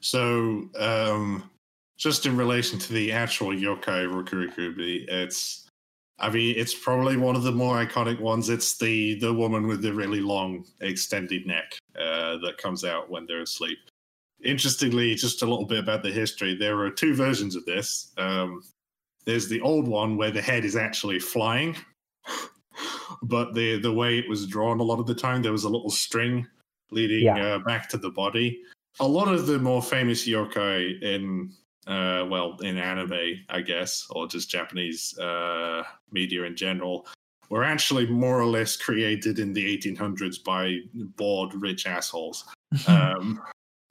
So, um, just in relation to the actual yokai Rokurokubi, it's I mean, it's probably one of the more iconic ones. It's the the woman with the really long, extended neck uh, that comes out when they're asleep. Interestingly, just a little bit about the history. There are two versions of this. Um, there's the old one where the head is actually flying, but the the way it was drawn a lot of the time, there was a little string leading yeah. uh, back to the body. A lot of the more famous yokai in uh, well, in anime, I guess, or just Japanese uh, media in general, were actually more or less created in the 1800s by bored rich assholes. um,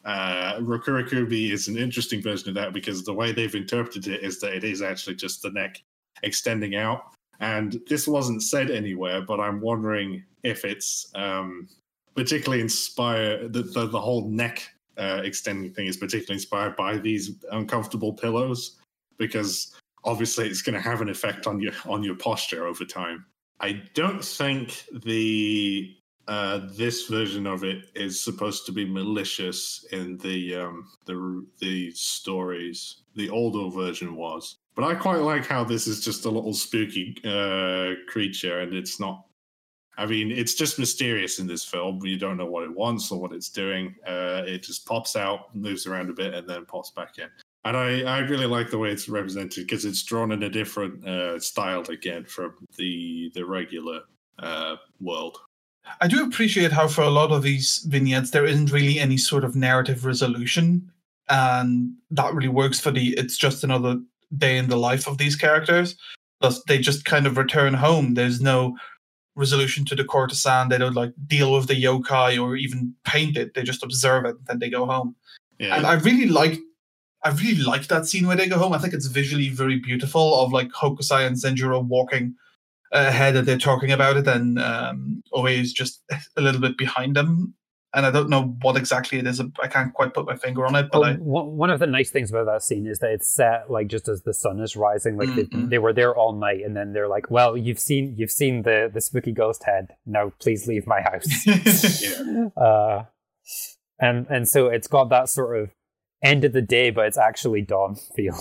uh, Rokurokubi is an interesting version of that because the way they've interpreted it is that it is actually just the neck extending out. And this wasn't said anywhere, but I'm wondering if it's um, particularly inspired, the, the, the whole neck uh, extending thing is particularly inspired by these uncomfortable pillows because obviously it's going to have an effect on your on your posture over time. I don't think the uh, this version of it is supposed to be malicious in the um, the the stories. The older version was, but I quite like how this is just a little spooky uh, creature, and it's not. I mean, it's just mysterious in this film. You don't know what it wants or what it's doing. Uh, it just pops out, moves around a bit, and then pops back in. And I, I really like the way it's represented because it's drawn in a different uh, style again from the the regular uh, world. I do appreciate how for a lot of these vignettes there isn't really any sort of narrative resolution, and that really works for the. It's just another day in the life of these characters. Thus, they just kind of return home. There's no resolution to the courtesan. They don't like deal with the yokai or even paint it. They just observe it, then they go home. Yeah. And I really like I really like that scene where they go home. I think it's visually very beautiful of like Hokusai and Zenjiro walking ahead and they're talking about it and um, Oe is just a little bit behind them. And I don't know what exactly it is. I can't quite put my finger on it. But well, I... one of the nice things about that scene is that it's set like just as the sun is rising. Like mm-hmm. they, they, were there all night, and then they're like, "Well, you've seen you've seen the the spooky ghost head. Now, please leave my house." yeah. uh, and and so it's got that sort of end of the day, but it's actually dawn feel,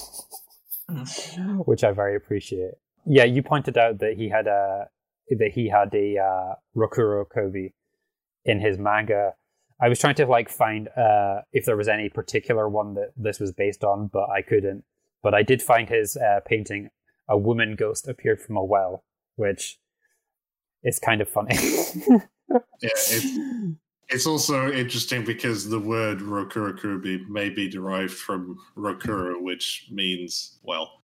mm. which I very appreciate. Yeah, you pointed out that he had a that he had a uh, Rokurokubi in his manga. I was trying to like find uh, if there was any particular one that this was based on, but I couldn't. But I did find his uh, painting. A woman ghost appeared from a well, which is kind of funny. yeah, it's also interesting because the word Rokuro may be derived from Rokuro, which means, well,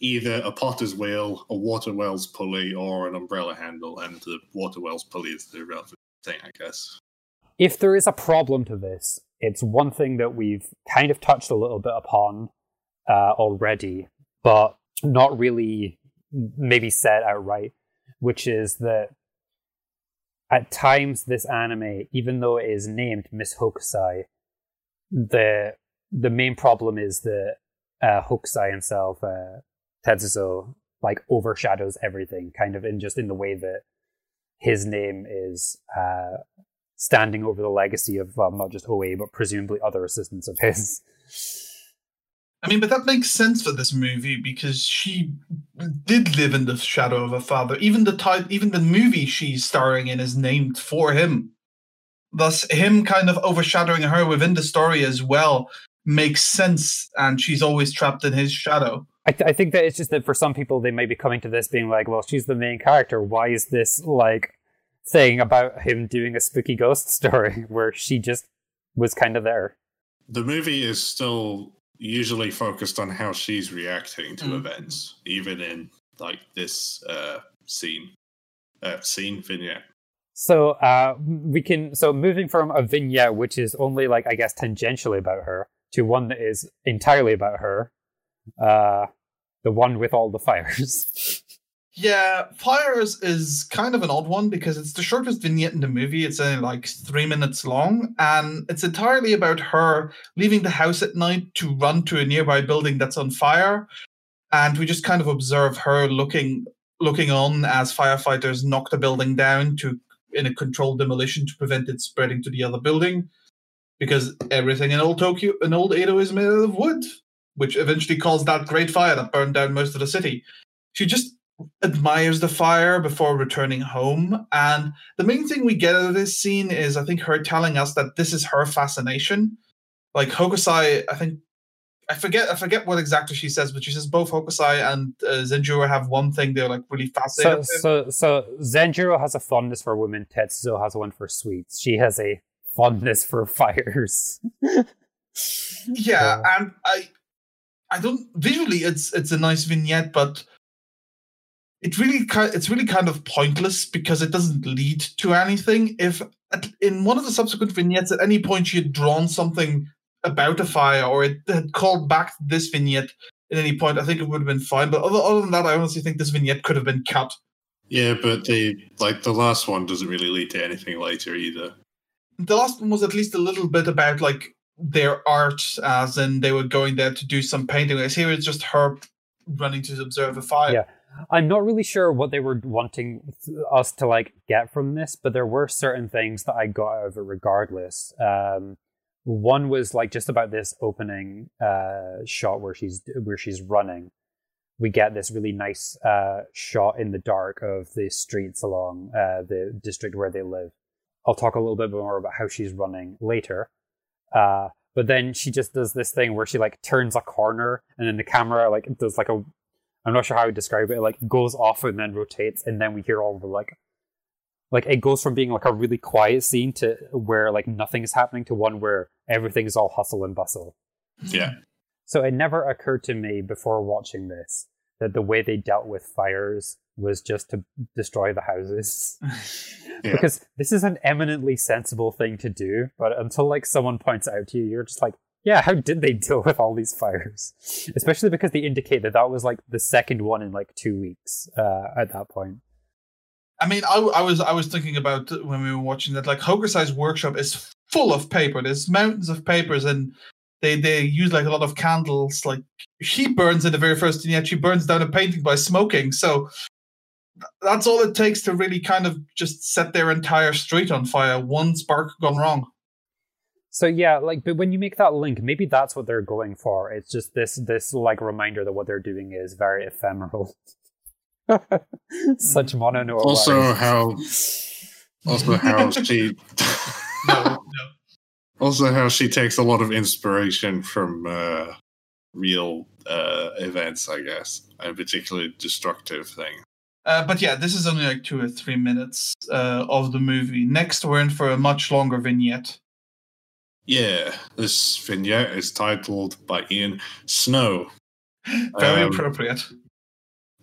either a potter's wheel, a water well's pulley, or an umbrella handle, and the water well's pulley is the relevant thing, I guess. If there is a problem to this, it's one thing that we've kind of touched a little bit upon uh, already, but not really maybe said outright, which is that at times this anime, even though it is named Miss Hokusai, the the main problem is that uh, Hokusai himself, uh, Tetsuzo, like overshadows everything, kind of in just in the way that his name is uh, standing over the legacy of um, not just Oe, but presumably other assistants of his. I mean, but that makes sense for this movie because she did live in the shadow of her father. Even the type, even the movie she's starring in is named for him. Thus, him kind of overshadowing her within the story as well makes sense, and she's always trapped in his shadow. I, th- I think that it's just that for some people they may be coming to this being like, well, she's the main character. Why is this like thing about him doing a spooky ghost story where she just was kind of there? The movie is still usually focused on how she's reacting to mm. events, even in like this uh, scene, uh, scene vignette. So uh, we can so moving from a vignette which is only like I guess tangentially about her to one that is entirely about her, uh, the one with all the fires. Yeah, Fires is kind of an odd one because it's the shortest vignette in the movie. It's only like three minutes long, and it's entirely about her leaving the house at night to run to a nearby building that's on fire. And we just kind of observe her looking looking on as firefighters knock the building down to in a controlled demolition to prevent it spreading to the other building. Because everything in old Tokyo in old Edo is made out of wood, which eventually caused that great fire that burned down most of the city. She just admires the fire before returning home. And the main thing we get out of this scene is, I think, her telling us that this is her fascination. Like Hokusai, I think, I forget, I forget what exactly she says, but she says both Hokusai and uh, Zenjiro have one thing they're like really fascinated. So, so, so Zenjiro has a fondness for women. Tetsuzo has one for sweets. She has a fondness for fires. yeah, and I, I don't visually, it's it's a nice vignette, but it really it's really kind of pointless because it doesn't lead to anything. If in one of the subsequent vignettes at any point she had drawn something about a fire or it had called back this vignette at any point, I think it would have been fine. But other, other than that, I honestly think this vignette could have been cut. Yeah, but the like the last one doesn't really lead to anything later either. The last one was at least a little bit about like their art, as in they were going there to do some painting. Whereas here it's just her running to observe a fire. Yeah. I'm not really sure what they were wanting us to like get from this, but there were certain things that I got out of it regardless. Um, one was like just about this opening uh, shot where she's where she's running. We get this really nice uh, shot in the dark of the streets along uh, the district where they live. I'll talk a little bit more about how she's running later. Uh, but then she just does this thing where she like turns a corner and then the camera like does like a I'm not sure how to describe it. It like goes off and then rotates, and then we hear all the like, like it goes from being like a really quiet scene to where like nothing is happening to one where everything is all hustle and bustle. Yeah. So it never occurred to me before watching this that the way they dealt with fires was just to destroy the houses. Yeah. because this is an eminently sensible thing to do, but until like someone points it out to you, you're just like, yeah, how did they deal with all these fires? Especially because they indicate that that was like the second one in like two weeks uh, at that point. I mean, I, I was I was thinking about when we were watching that. Like Hokusai's workshop is full of paper. There's mountains of papers, and they they use like a lot of candles. Like she burns in the very first, and yet she burns down a painting by smoking. So that's all it takes to really kind of just set their entire street on fire. One spark gone wrong. So yeah, like, but when you make that link, maybe that's what they're going for. It's just this this like reminder that what they're doing is very ephemeral. Such mono Also, how also how she No, no. also how she takes a lot of inspiration from uh, real uh, events, I guess, and particularly destructive thing. Uh, but yeah, this is only like two or three minutes uh, of the movie. Next, we're in for a much longer vignette. Yeah, this vignette is titled by Ian Snow. Very Um, appropriate.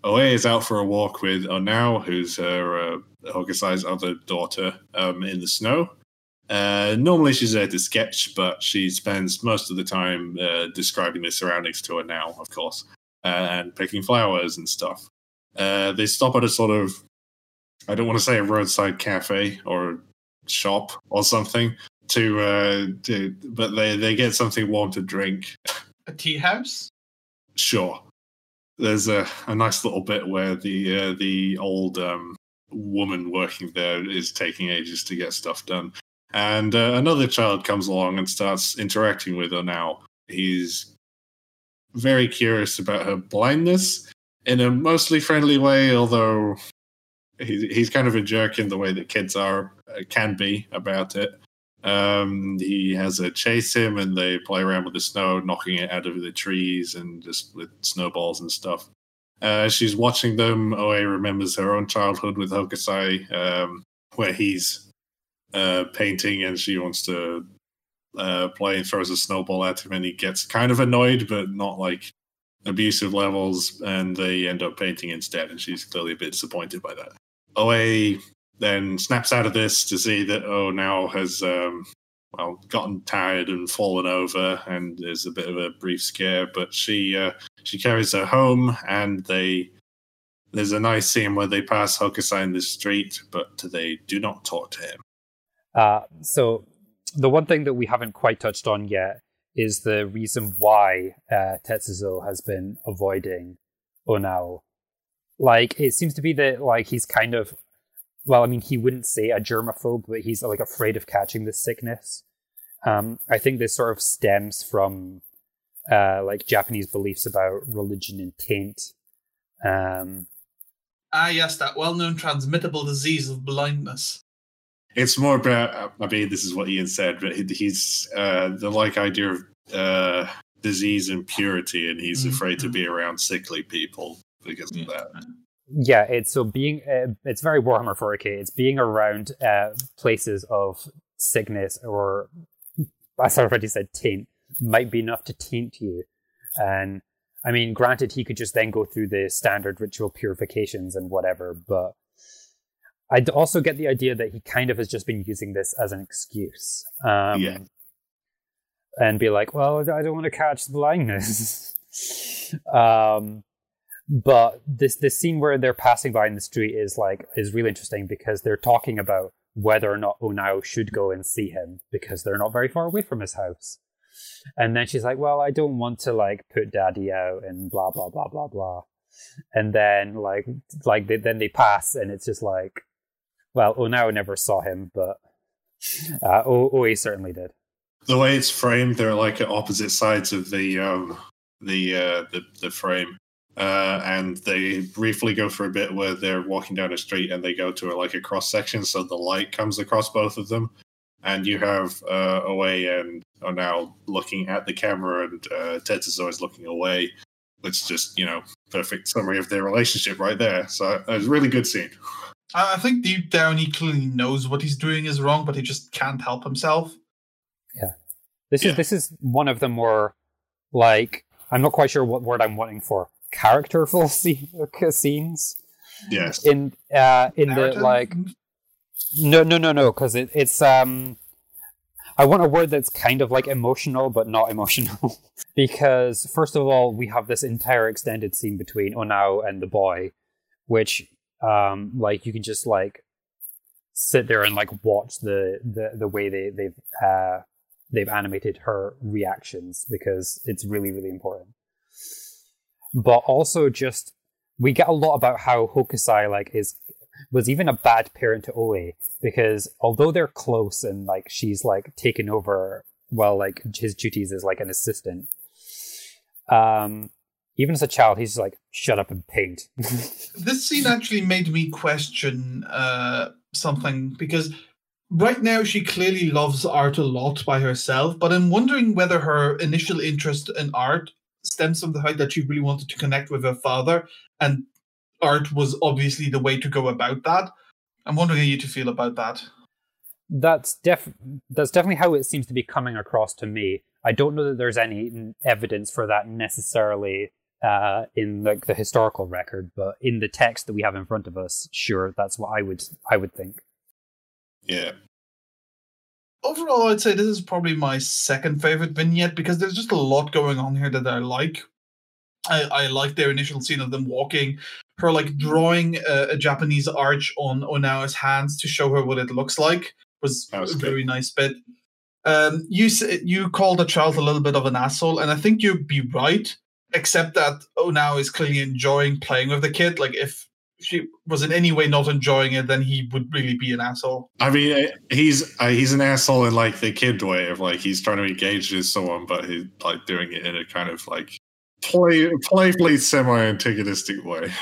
Oe is out for a walk with Onao, who's her uh, Hokusai's other daughter, um, in the snow. Uh, normally she's there to sketch, but she spends most of the time uh, describing the surroundings to her now, of course, uh, and picking flowers and stuff. Uh, they stop at a sort of, I don't want to say a roadside cafe or shop or something, to, uh, to but they, they get something warm to drink A tea house. Sure. There's a, a nice little bit where the uh, the old um, woman working there is taking ages to get stuff done, and uh, another child comes along and starts interacting with her. Now he's very curious about her blindness in a mostly friendly way, although he's he's kind of a jerk in the way that kids are uh, can be about it. Um, he has a chase him, and they play around with the snow, knocking it out of the trees, and just with snowballs and stuff. Uh, she's watching them. Oe remembers her own childhood with Hokusai, um, where he's uh, painting, and she wants to uh, play and throws a snowball at him, and he gets kind of annoyed, but not like abusive levels, and they end up painting instead, and she's clearly a bit disappointed by that. Oe then snaps out of this to see that oh now has um, well gotten tired and fallen over and there's a bit of a brief scare but she uh, she carries her home and they there's a nice scene where they pass Hokusai in the street but they do not talk to him Uh, so the one thing that we haven't quite touched on yet is the reason why uh, Tetsuzo has been avoiding Onao. Like it seems to be that like he's kind of well, I mean, he wouldn't say a germaphobe, but he's like afraid of catching the sickness. Um, I think this sort of stems from uh, like Japanese beliefs about religion and taint. Um, Ah, yes, that well-known transmittable disease of blindness. it's more about I mean this is what Ian said but he's uh, the like idea of uh, disease and purity and he's Mhm. afraid to be around sickly people because Yeah. of that yeah, it's so being uh, it's very Warhammer 40k. It's being around uh, places of sickness or as I already said, taint might be enough to taint you. And I mean, granted, he could just then go through the standard ritual purifications and whatever, but I'd also get the idea that he kind of has just been using this as an excuse. Um, Yeah. and be like, "Well, I don't want to catch the blindness." um, but this this scene where they're passing by in the street is like is really interesting because they're talking about whether or not Onao should go and see him because they're not very far away from his house. And then she's like, "Well, I don't want to like put Daddy out and blah blah blah blah blah." And then like like they, then they pass, and it's just like, well, Onao never saw him, but uh, certainly did. The way it's framed, they're like at opposite sides of the um, the uh, the the frame. Uh, and they briefly go for a bit where they're walking down a street and they go to a, like a cross section, so the light comes across both of them, and you have uh, Oe and are now looking at the camera, and uh, Tetsuzo is always looking away. It's just you know perfect summary of their relationship right there. So it was a really good scene. I think deep down he clearly knows what he's doing is wrong, but he just can't help himself. Yeah, this Yeah. is this is one of the more like I'm not quite sure what word I'm wanting for characterful scene, scenes. Yes, in uh in the like no no no no because it, it's um I want a word that's kind of like emotional but not emotional. Because first of all we have this entire extended scene between Onao and the boy which um like you can just like sit there and like watch the the the way they they've uh they've animated her reactions because it's really really important but also just we get a lot about how Hokusai like is was even a bad parent to Oe because although they're close and like she's like taken over well like his duties as like an assistant um even as a child he's like shut up and paint This scene actually made me question uh, something because right now she clearly loves art a lot by herself, but I'm wondering whether her initial interest in art stems from the fact that she really wanted to connect with her father, and art was obviously the way to go about that. I'm wondering how you two feel about that. that's def that's definitely how it seems to be coming across to me i don't know that there's any evidence for that necessarily uh, in like the historical record, but in the text that we have in front of us, sure, that's what I would I would think. yeah. Overall, I'd say this is probably my second favorite vignette because there's just a lot going on here that I like. I, I like their initial scene of them walking, her like drawing a, a Japanese arch on Onao's hands to show her what it looks like was, was a good. very nice bit. Um, you you called the child a little bit of an asshole, and I think you'd be right, except that Onawa is clearly enjoying playing with the kid. Like if she was in any way not enjoying it, then he would really be an asshole. I mean, uh, he's uh, he's an asshole in like the kid way of like he's trying to engage with someone, but he's like doing it in a kind of like play playfully semi-antagonistic way.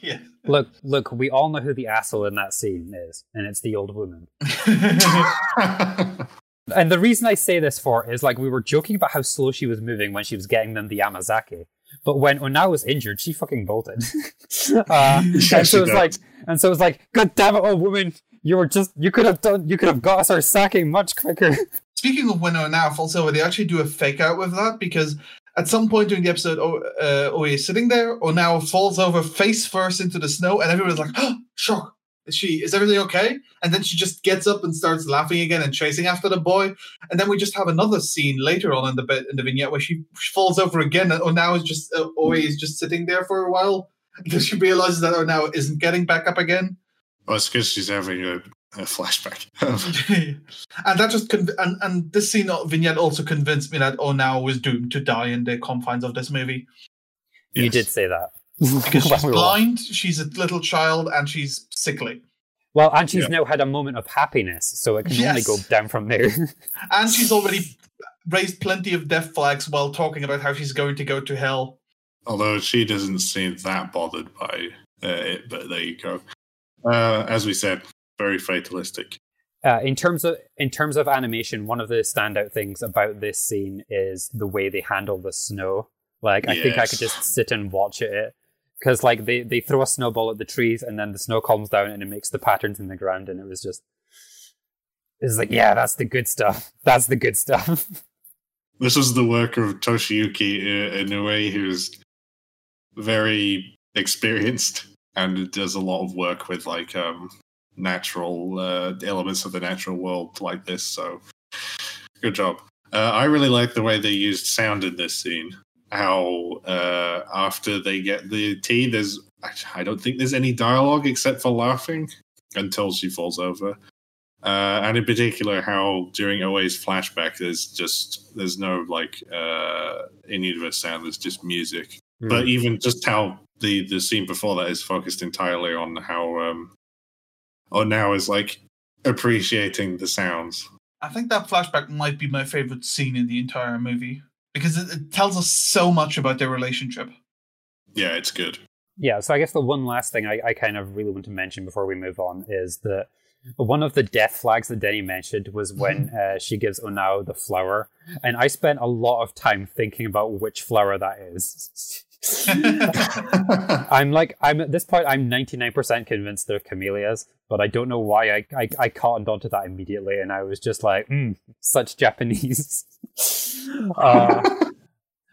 Yeah. Look, look, we all know who the asshole in that scene is, and it's the old woman. And the reason I say this for is like we were joking about how slow she was moving when she was getting them the amazake. But when Ona was injured, she fucking bolted. uh, and she so it's does. like, and so it's like, God damn it, old woman! You were just, you could have done, you could have got us our sacking much quicker. Speaking of when Onao falls over, they actually do a fake out with that because at some point during the episode, O uh, Oe is sitting there, Onao falls over face first into the snow, and everyone's like, oh, shock. Is she is everything okay? And then she just gets up and starts laughing again and chasing after the boy. And then we just have another scene later on in the bit in the vignette where she, she falls over again, and oh, now is just uh, Oe is just sitting there for a while until she realizes that oh now isn't getting back up again. well, it's because she's having a, a flashback. and that just conv- and and this scene vignette also convinced me that oh now was doomed to die in the confines of this movie You did say that. because she's we were- blind, she's a little child, and she's sickly, Well, and she's Yeah. now had a moment of happiness, so it can only go down from there. and she's already raised plenty of death flags while talking about how she's going to go to hell. Although she doesn't seem that bothered by uh, it, but there you go. Uh, as we said, very fatalistic. Uh, in terms of in terms of animation, one of the standout things about this scene is the way they handle the snow. Like, I think I could just sit and watch it because, like, they they throw a snowball at the trees and then the snow calms down and it makes the patterns in the ground, and it was just it's like, yeah, that's the good stuff. That's the good stuff. This was the work of Toshiyuki uh, Inoue, who's very experienced and does a lot of work with like um, natural uh, elements of the natural world like this. So, good job. Uh, I really like the way they used sound in this scene. How uh, after they get the tea, there's I don't think there's any dialogue except for laughing until she falls over. Uh, and in particular, how during Oe's flashback, there's just there's no like uh, in-universe sound. There's just music. Mm. But even just how the the scene before that is focused entirely on how um, Onao is like appreciating the sounds. I think that flashback might be my favorite scene in the entire movie because it, it tells us so much about their relationship. Yeah, it's good. Yeah, so I guess the one last thing I, I kind of really want to mention before we move on is that one of the death flags that Denny mentioned was when uh, she gives Onao the flower, and I spent a lot of time thinking about which flower that is. I'm like I'm at this point I'm 99% convinced they're camellias, but I don't know why I I, I caught onto that immediately, and I was just like, mm, such Japanese. uh,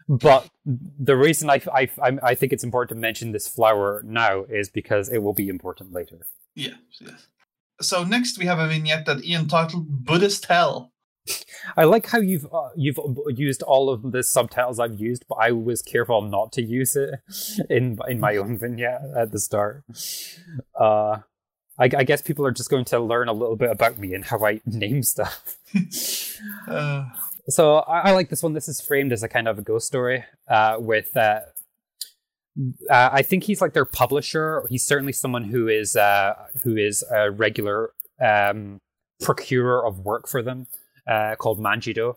but the reason I, I I think it's important to mention this flower now is because it will be important later. Yeah. Yes. So next we have a vignette that Ian titled "Buddhist Hell." I like how you've uh, you've used all of the subtitles I've used, but I was careful not to use it in in my own vignette at the start. Uh, I, I guess people are just going to learn a little bit about me and how I name stuff. uh. So I, I, like this one. This is framed as a kind of a ghost story uh, with. Uh, uh, I think he's like their publisher. He's certainly someone who is who is a regular um, procurer of work for them uh, called Manjido,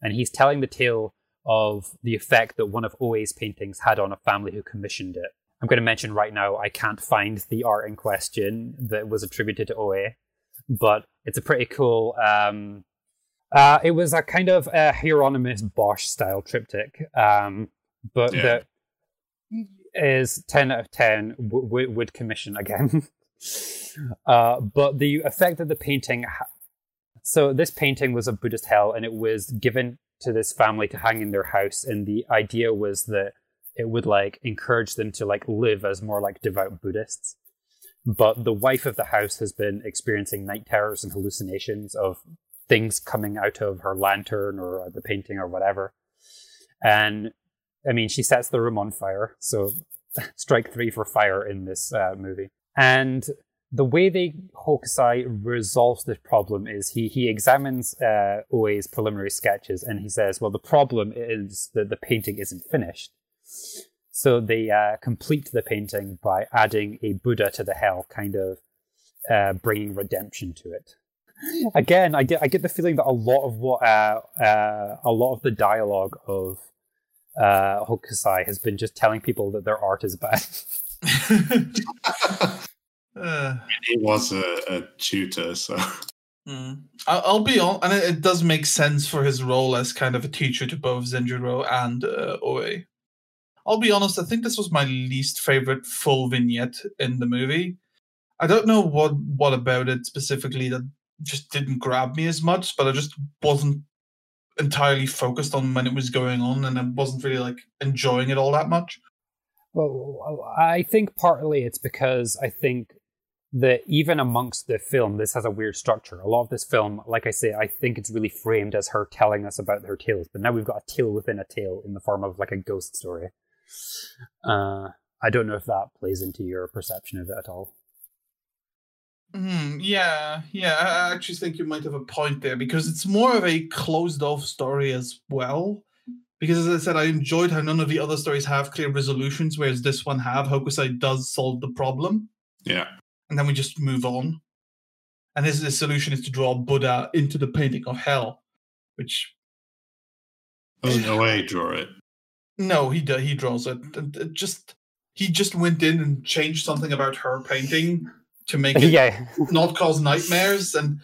and he's telling the tale of the effect that one of Oe's paintings had on a family who commissioned it. I'm going to mention right now I can't find the art in question that was attributed to Oe, but it's a pretty cool. Um, uh, it was a kind of a Hieronymus Bosch style triptych, um, but yeah. that is 10 out of 10 w- w- would commission again. uh, but the effect that the painting ha- so this painting was a Buddhist hell, and it was given to this family to hang in their house. And the idea was that it would like encourage them to like live as more like devout Buddhists. But the wife of the house has been experiencing night terrors and hallucinations of things coming out of her lantern or the painting or whatever. And I mean, she sets the room on fire. So strike three for fire in this uh, movie. And the way they Hokusai resolves this problem is he he examines uh, Oe's preliminary sketches and he says, well, the problem is that the painting isn't finished. So they uh, complete the painting by adding a Buddha to the hell, kind of uh, bringing redemption to it. Again, I get I get the feeling that a lot of what uh, uh, a lot of the dialogue of uh, Hokusai has been just telling people that their art is bad. Uh, he was a, a tutor, so. Mm. I'll be on, and it does make sense for his role as kind of a teacher to both Zenjiro and uh, Oe. I'll be honest, I think this was my least favorite full vignette in the movie. I don't know what what about it specifically that just didn't grab me as much, but I just wasn't entirely focused on when it was going on, and I wasn't really like enjoying it all that much. Well, I think partly it's because I think that even amongst the film, this has a weird structure. A lot of this film, like I say, I think it's really framed as her telling us about her tales, but now we've got a tale within a tale in the form of like a ghost story. Uh, I don't know if that plays into your perception of it at all. Mm, yeah, yeah. I actually think you might have a point there because it's more of a closed off story as well. Because as I said, I enjoyed how none of the other stories have clear resolutions, whereas this one have. Hokusai does solve the problem. Yeah and then we just move on. And his, his solution is to draw Buddha into the painting of hell, which doesn't no way draw it. No, he he draws it. it. Just he just went in and changed something about her painting to make it yeah. not cause nightmares, and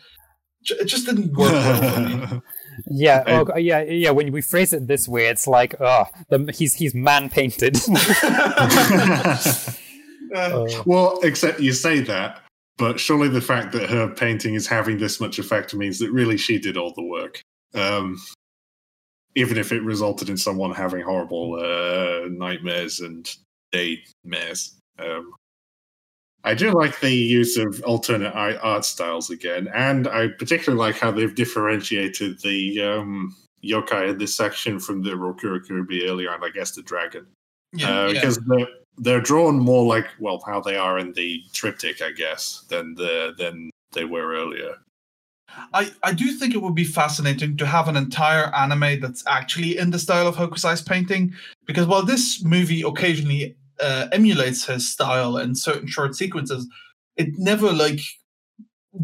it just didn't work well for me. Yeah, oh, yeah, yeah. When we phrase it this way, it's like, oh, the, he's he's man painted. Uh, well, except you say that, but surely the fact that her painting is having this much effect means that really she did all the work. Um, even if it resulted in someone having horrible uh, nightmares and daymares. Um, I do like the use of alternate art styles again, and I particularly like how they've differentiated the um, yokai in this section from the Rokurakurubi earlier, and I guess the dragon. Yeah, uh, yeah. because they're they're drawn more like well how they are in the triptych, I guess, than the than they were earlier. I, I do think it would be fascinating to have an entire anime that's actually in the style of Hokusai's painting, because while this movie occasionally uh, emulates his style in certain short sequences, it never like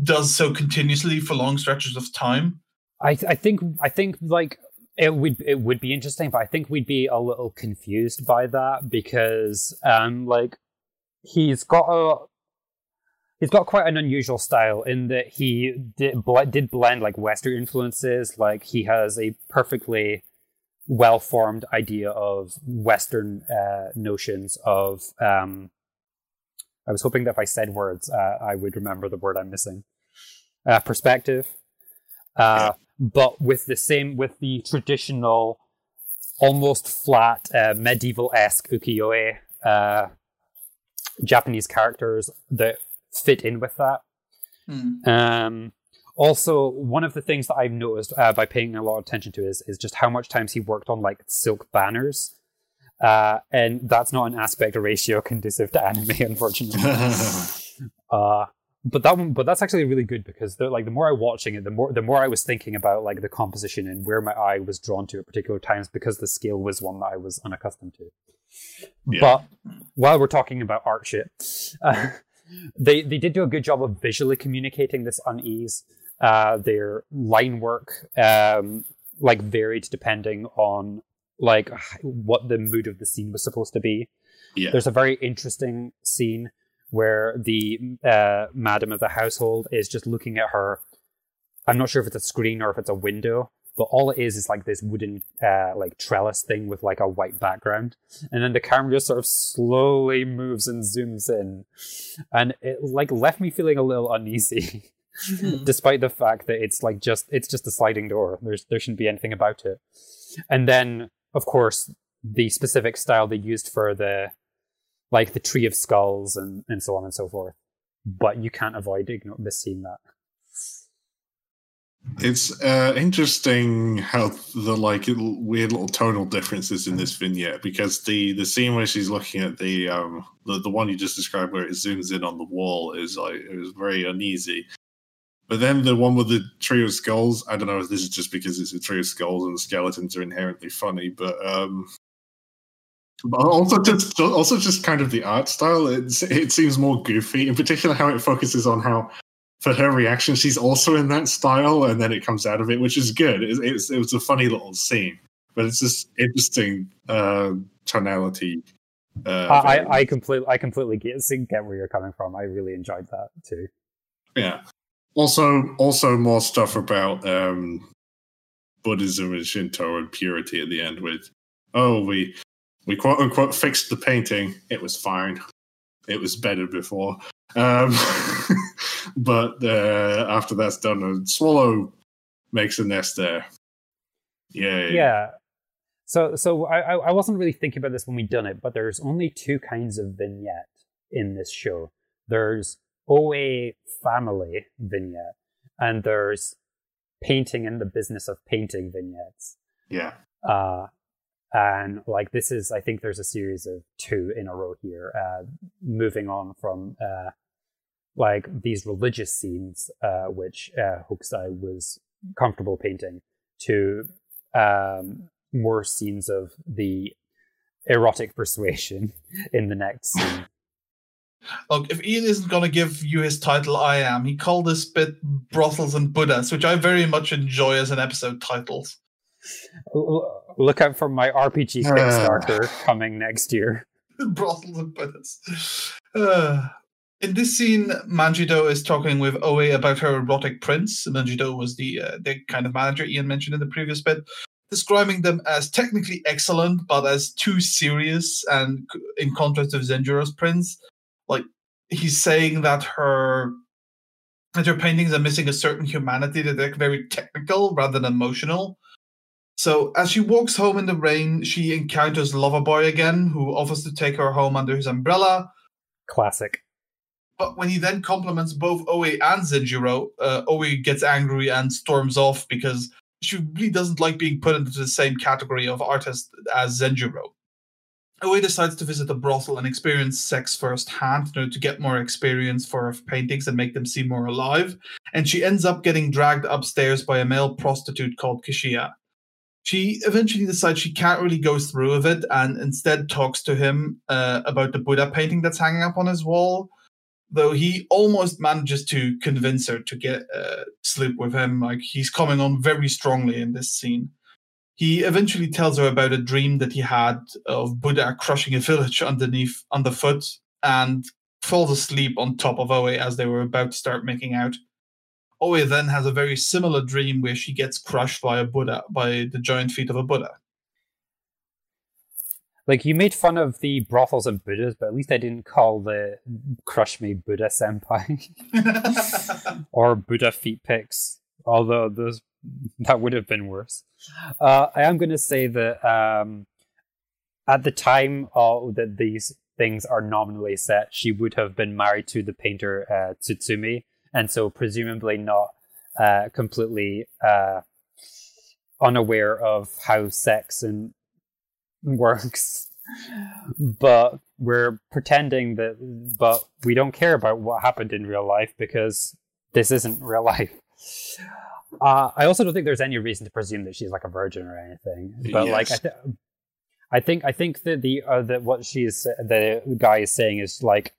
does so continuously for long stretches of time. I I think I think like it would it would be interesting, but I think we'd be a little confused by that because um like he's got a he's got quite an unusual style in that he did bl- did blend like Western influences. Like he has a perfectly well formed idea of Western uh, notions of. Um, I was hoping that if I said words, uh, I would remember the word I'm missing. Uh, perspective, uh, but with the same with the traditional, almost flat uh, medieval esque ukiyo-e uh, Japanese characters that fit in with that. Hmm. Um, also, one of the things that I've noticed uh, by paying a lot of attention to is is just how much times he worked on like silk banners, uh, and that's not an aspect ratio conducive to anime, unfortunately. uh, but that one, but that's actually really good because the, like the more I was watching it, the more the more I was thinking about like the composition and where my eye was drawn to at particular times because the scale was one that I was unaccustomed to. Yeah. But while we're talking about art shit, uh, they they did do a good job of visually communicating this unease. Uh, their line work um, like varied depending on like what the mood of the scene was supposed to be. yeah. There's a very interesting scene where the uh, madam of the household is just looking at her. I'm not sure if it's a screen or if it's a window, but all it is is like this wooden uh, like trellis thing with like a white background, and then the camera just sort of slowly moves and zooms in, and it like left me feeling a little uneasy. Hmm. despite the fact that it's like just it's just a sliding door there's there shouldn't be anything about it and then of course the specific style they used for the like the tree of skulls and and so on and so forth but you can't avoid igno- missing that It's uh, interesting how the like weird little tonal differences in this vignette because the the scene where she's looking at the um the, the one you just described where it zooms in on the wall is like it was very uneasy. But then the one with the tree of skulls, I don't know if this is just because it's a tree of skulls and the skeletons are inherently funny, but um but also just also just kind of the art style. It's, it seems more goofy, in particular how it focuses on how for her reaction, she's also in that style, and then it comes out of it, which is good. It's, it's, it was a funny little scene, but it's just interesting uh, tonality. Uh, I, I i completely i completely get get where you're coming from i really enjoyed that too yeah. Also, also more stuff about um, Buddhism and Shinto and purity at the end. With oh, we we quote unquote fixed the painting. It was fine. It was better before. Um, but uh, after that's done, a swallow makes a nest there. Yeah. yeah so so I, I I wasn't really thinking about this when we done it but there's only two kinds of vignette in this show there's oa family vignette and there's painting in the business of painting vignettes Yeah. uh and like this is i think there's a series of two in a row here uh moving on from uh like these religious scenes uh which uh hokusai was comfortable painting to um more scenes of the erotic persuasion in the next scene Look, if Ian isn't going to give you his title, I am. He called this bit Brothels and Buddhas, which I very much enjoy as an episode titles. Look out for my rpg kickstarter coming next year Brothels and Buddhas. Uh, in this scene, Manjido is talking with Oe about her erotic prints. Manjido was the uh, the kind of manager Ian mentioned in the previous bit, describing them as technically excellent, but as too serious. And in contrast to Zenjiro's prints, like he's saying that her that her paintings are missing a certain humanity that they're very technical rather than emotional. So as she walks home in the rain, she encounters Loverboy again, who offers to take her home under his umbrella. classic But when he then compliments both Oe and Zenjiro, uh, Oe gets angry and storms off because she really doesn't like being put into the same category of artist as Zenjiro. Oe decides to visit a brothel and experience sex firsthand you know, to get more experience for her paintings and make them seem more alive. And she ends up getting dragged upstairs by a male prostitute called Kishia. She eventually decides she can't really go through with it and instead talks to him uh, about the Buddha painting that's hanging up on his wall. Though he almost manages to convince her to get uh, sleep with him, like he's coming on very strongly in this scene. He eventually tells her about a dream that he had of Buddha crushing a village underneath underfoot and falls asleep on top of Oe as they were about to start making out. Oe then has a very similar dream where she gets crushed by a Buddha, by the giant feet of a Buddha. Like you made fun of the brothels and Buddhas, but at least I didn't call the crush me Buddha senpai or Buddha feet pics. Although those that would have been worse. Uh, I am going to say that um, at the time all that these things are nominally set, she would have been married to the painter uh, Tsutsumi, and so presumably not uh, completely uh, unaware of how sex and works. but we're pretending that, but we don't care about what happened in real life because this isn't real life. Uh, I also don't think there's any reason to presume that she's like a virgin or anything. But yes. like, I, th- I think I think that the uh, that what she's the guy is saying is like,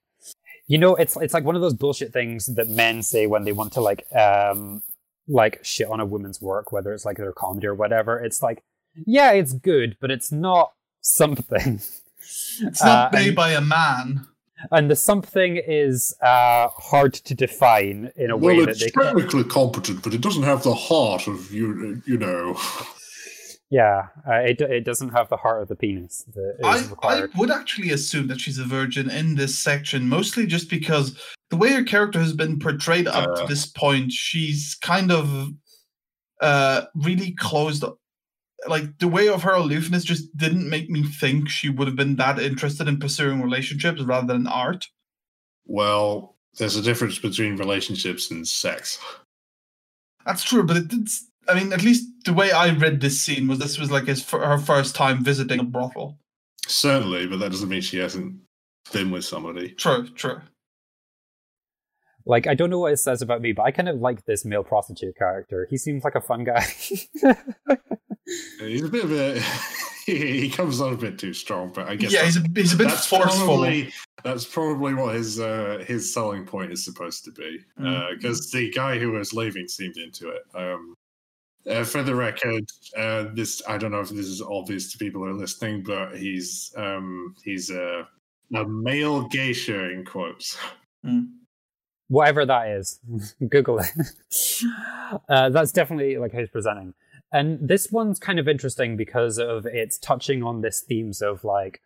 you know, it's it's like one of those bullshit things that men say when they want to like um like shit on a woman's work, whether it's like their comedy or whatever. It's like, yeah, it's good, but it's not something. It's not uh, made and, by a man and the something is uh, hard to define in a well, way that they can. technically competent, but it doesn't have the heart of you. You know. Yeah, uh, it it doesn't have the heart of the penis that is I, required. I would actually assume that she's a virgin in this section, mostly just because the way her character has been portrayed up uh, to this point, she's kind of uh, really closed like the way of her aloofness just didn't make me think she would have been that interested in pursuing relationships rather than art. Well, there's a difference between relationships and sex. That's true, but it did. I mean, at least the way I read this scene was this was like his her first time visiting a brothel. Certainly, but that doesn't mean she hasn't been with somebody. True, true. Like, I don't know what it says about me, but I kind of like this male prostitute character. He seems like a fun guy. He's a bit of a. he comes on a bit too strong, but I guess yeah, he's a, he's a bit that's forceful. Probably, that's probably what his uh, his selling point is supposed to be, because mm. uh, the guy who was leaving seemed into it. Um, uh, for the record, uh, this I don't know if this is obvious to people who are listening, but he's um, he's a, a male geisha in quotes. Mm. Whatever that is, Google it. Uh, that's definitely like how he's presenting. And this one's kind of interesting because of it's touching on this themes of like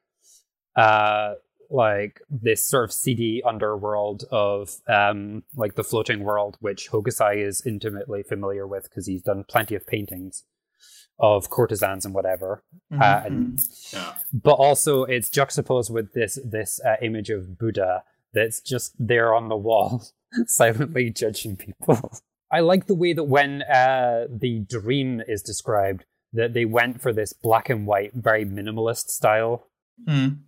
uh like this sort of seedy underworld of um like the floating world which Hokusai is intimately familiar with because he's done plenty of paintings of courtesans and whatever mm-hmm. uh, and, yeah. but also it's juxtaposed with this this uh, image of buddha that's just there on the wall silently judging people I like the way that when uh, the dream is described, that they went for this black and white, very minimalist style. Mm.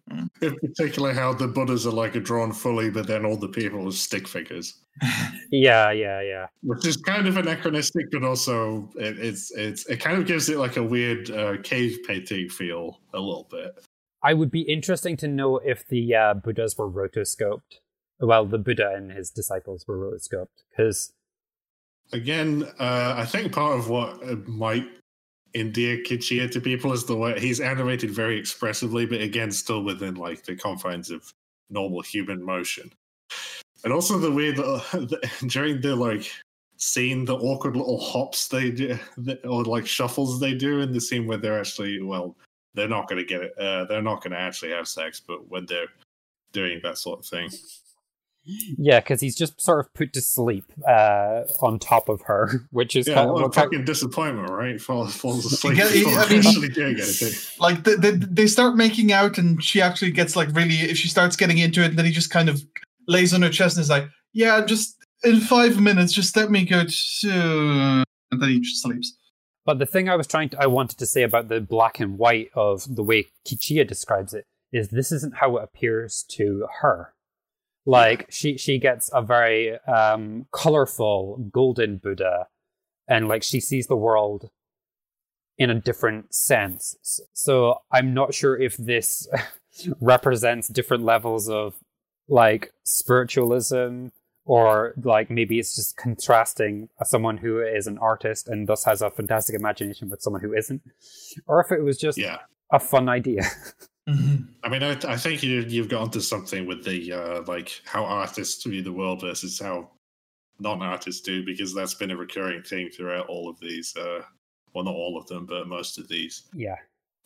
In particular, how the Buddhas are like a drawn fully, but then all the people are stick figures. yeah, yeah, yeah. Which is kind of anachronistic, but also it, it's it's it kind of gives it like a weird uh, cave painting feel a little bit. I would be interesting to know if the uh, Buddhas were rotoscoped. Well, the Buddha and his disciples were rotoscoped because again, uh, I think part of what uh, might endear Kishia to people is the way he's animated very expressively, but again, still within like the confines of normal human motion. And also the way that during the like scene, the awkward little hops they do, or like shuffles they do in the scene where they're actually, well, they're not going to get it. Uh, they're not going to actually have sex, but when they're doing that sort of thing. Yeah, because he's just sort of put to sleep uh, on top of her, which is yeah, kind of a fucking disappointment, right? Falls, falls asleep. Yeah, I mean, actually doing anything. Like they, they, they start making out, and she actually gets like really. If she starts getting into it, and then he just kind of lays on her chest and is like, "Yeah, just in five minutes, just let me go." To... And then he just sleeps. But the thing I was trying to, I wanted to say about the black and white of the way Kichia describes it is this isn't how it appears to her. Like she she gets a very um, colorful golden Buddha, and like she sees the world in a different sense. So I'm not sure if this represents different levels of like spiritualism or like maybe it's just contrasting someone who is an artist and thus has a fantastic imagination with someone who isn't or if it was just Yeah. a fun idea Mhm. I mean, I, I think you, you've got onto something with the uh, like how artists view the world versus how non-artists do, because that's been a recurring theme throughout all of these. Uh, well, not all of them, but most of these yeah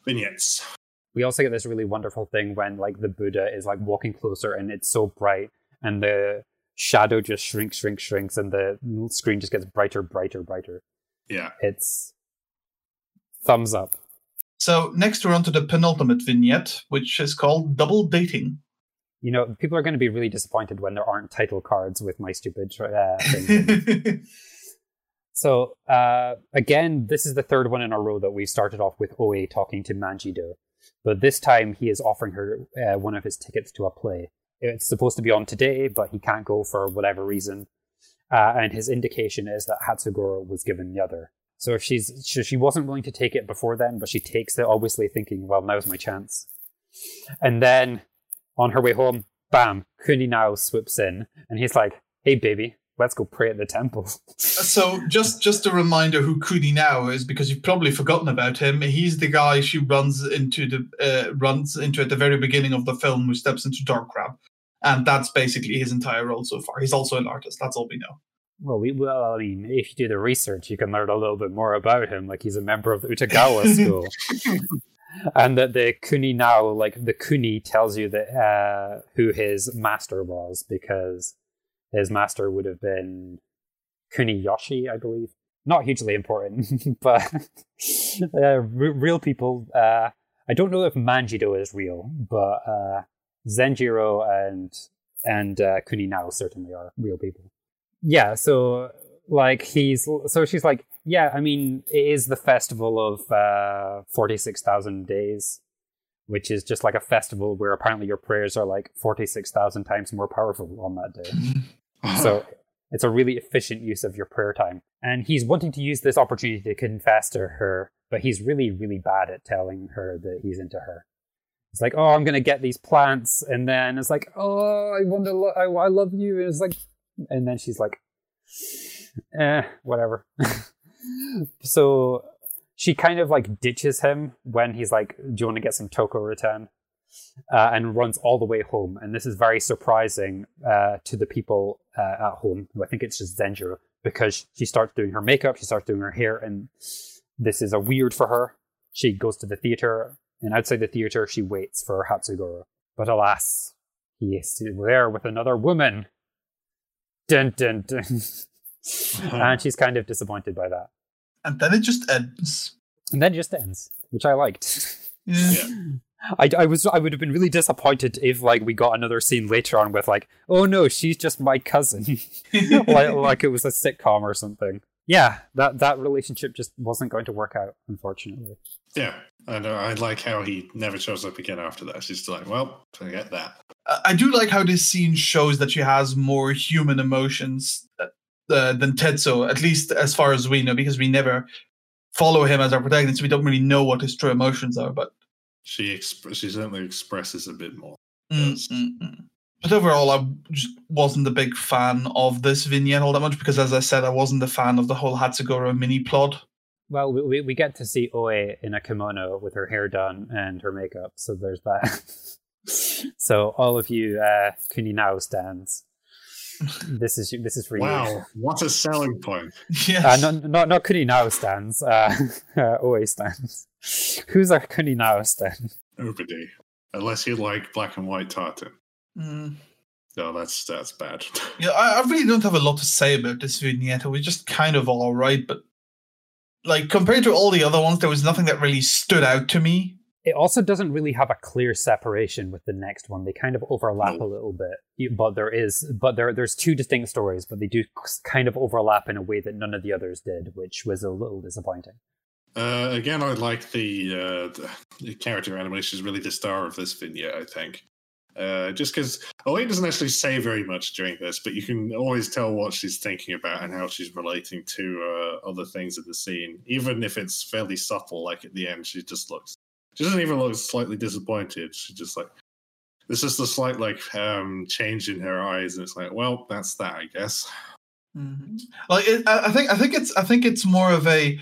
vignettes. we also get this really wonderful thing when like the buddha is like walking closer and it's so bright and the shadow just shrinks shrinks shrinks and the screen just gets brighter brighter brighter Yeah, it's thumbs up So next we're on to the penultimate vignette, which is called double dating. you know people are going to be really disappointed when there aren't title cards with my stupid uh, thing So uh, again, this is the third one in a row that we started off with Oe talking to Manjido, but this time he is offering her uh, one of his tickets to a play. It's supposed to be on today, but he can't go for whatever reason, uh, and his indication is that Hatsugoro was given the other. So if she's she, she wasn't willing to take it before then, but she takes it, obviously thinking, "Well, now's my chance." And then on her way home, bam, Kuninao swoops in, and he's like, "Hey, baby." Let's go pray at the temple. so just just a reminder who Kuninao is because you've probably forgotten about him. He's the guy she runs into the uh, runs into at the very beginning of the film who steps into Dark Crab. And that's basically his entire role so far. He's also an artist. That's all we know. Well, we well, I mean, if you do the research, you can learn a little bit more about him. Like he's a member of the Utagawa school, and that the Kuninao, like the Kuni, tells you that uh, who his master was because his master would have been Kuniyoshi, I believe. Not hugely important, but uh, re- real people. Uh, I don't know if Manjido is real, but uh, Zenjiro and and uh, Kuninao certainly are real people yeah so like he's so she's like yeah i mean it is the festival of uh 46000 days which is just like a festival where apparently your prayers are like 46000 times more powerful on that day. So it's a really efficient use of your prayer time. And he's wanting to use this opportunity to confess to her but he's really really bad at telling her that he's into her. It's like oh i'm gonna get these plants and then it's like oh i want to lo- I, I love you and it's like and then she's like eh whatever. So she kind of like ditches him when he's like do you want to get some tokoroten? uh, and runs all the way home. And this is very surprising uh, to the people uh, at home who i think it's just zenjiro because she starts doing her makeup she starts doing her hair and this is a weird for her. She goes to the theater and outside the theater she waits for hatsugoro. But alas he is there with another woman dun dun dun and she's kind of disappointed by that And then it just ends. and then it just ends which i liked Yeah. I, I was I would have been really disappointed if like we got another scene later on with like oh no she's just my cousin like like it was a sitcom or something yeah that that relationship just wasn't going to work out unfortunately yeah. And I like how he never shows up again after that. She's like, well, forget that. I do like how this scene shows that she has more human emotions uh, uh, than Tetsuzo, at least as far as we know, because we never follow him as our protagonist. We don't really know what his true emotions are, but She exp- she certainly expresses a bit more. Mm, mm, mm. But overall, I just wasn't a big fan of this vignette all that much because, as I said, I wasn't a fan of the whole Hatsugoro mini plot. Well we, we, we get to see oe in a kimono with her hair done and her makeup so there's that so all of you uh Kuninao stands this is this is for you Wow, what a selling point. Yes. Uh, not, not, not Kuninao stands. Uh, uh, always stands. Who's our Kuninao stand? Nobody. Unless you like black and white tartan. Mm. No, that's that's bad. Yeah, I, I really don't have a lot to say about this vignette. It was just kind of all right, but like compared to all the other ones, there was nothing that really stood out to me. It also doesn't really have a clear separation with the next one. They kind of overlap No. a little bit, but there is, but there there's two distinct stories, but they do kind of overlap in a way that none of the others did, which was a little disappointing. Uh, again, I like the, uh, the character animation is really the star of this vignette. I think, uh, just because Oe doesn't actually say very much during this, but you can always tell what she's thinking about and how she's relating to uh, other things in the scene, even if it's fairly subtle. Like at the end, she just looks, she doesn't even look slightly disappointed. She just like there's just a slight like um change in her eyes, and it's like, well, that's that, I guess. Mm-hmm. Like it, I think I think it's I think it's more of a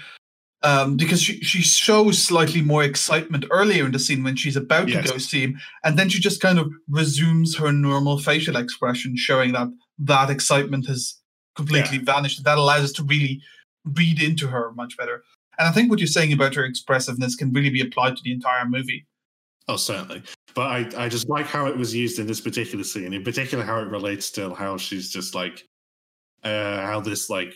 um, because she, she shows slightly more excitement earlier in the scene when she's about yes. to go see him, and then she just kind of resumes her normal facial expression, showing that that excitement has completely yeah. vanished. That allows us to really read into her much better. And I think what you're saying about her expressiveness can really be applied to the entire movie. Oh, certainly. But I, I just like how it was used in this particular scene, in particular how it relates to how she's just like, uh, how this like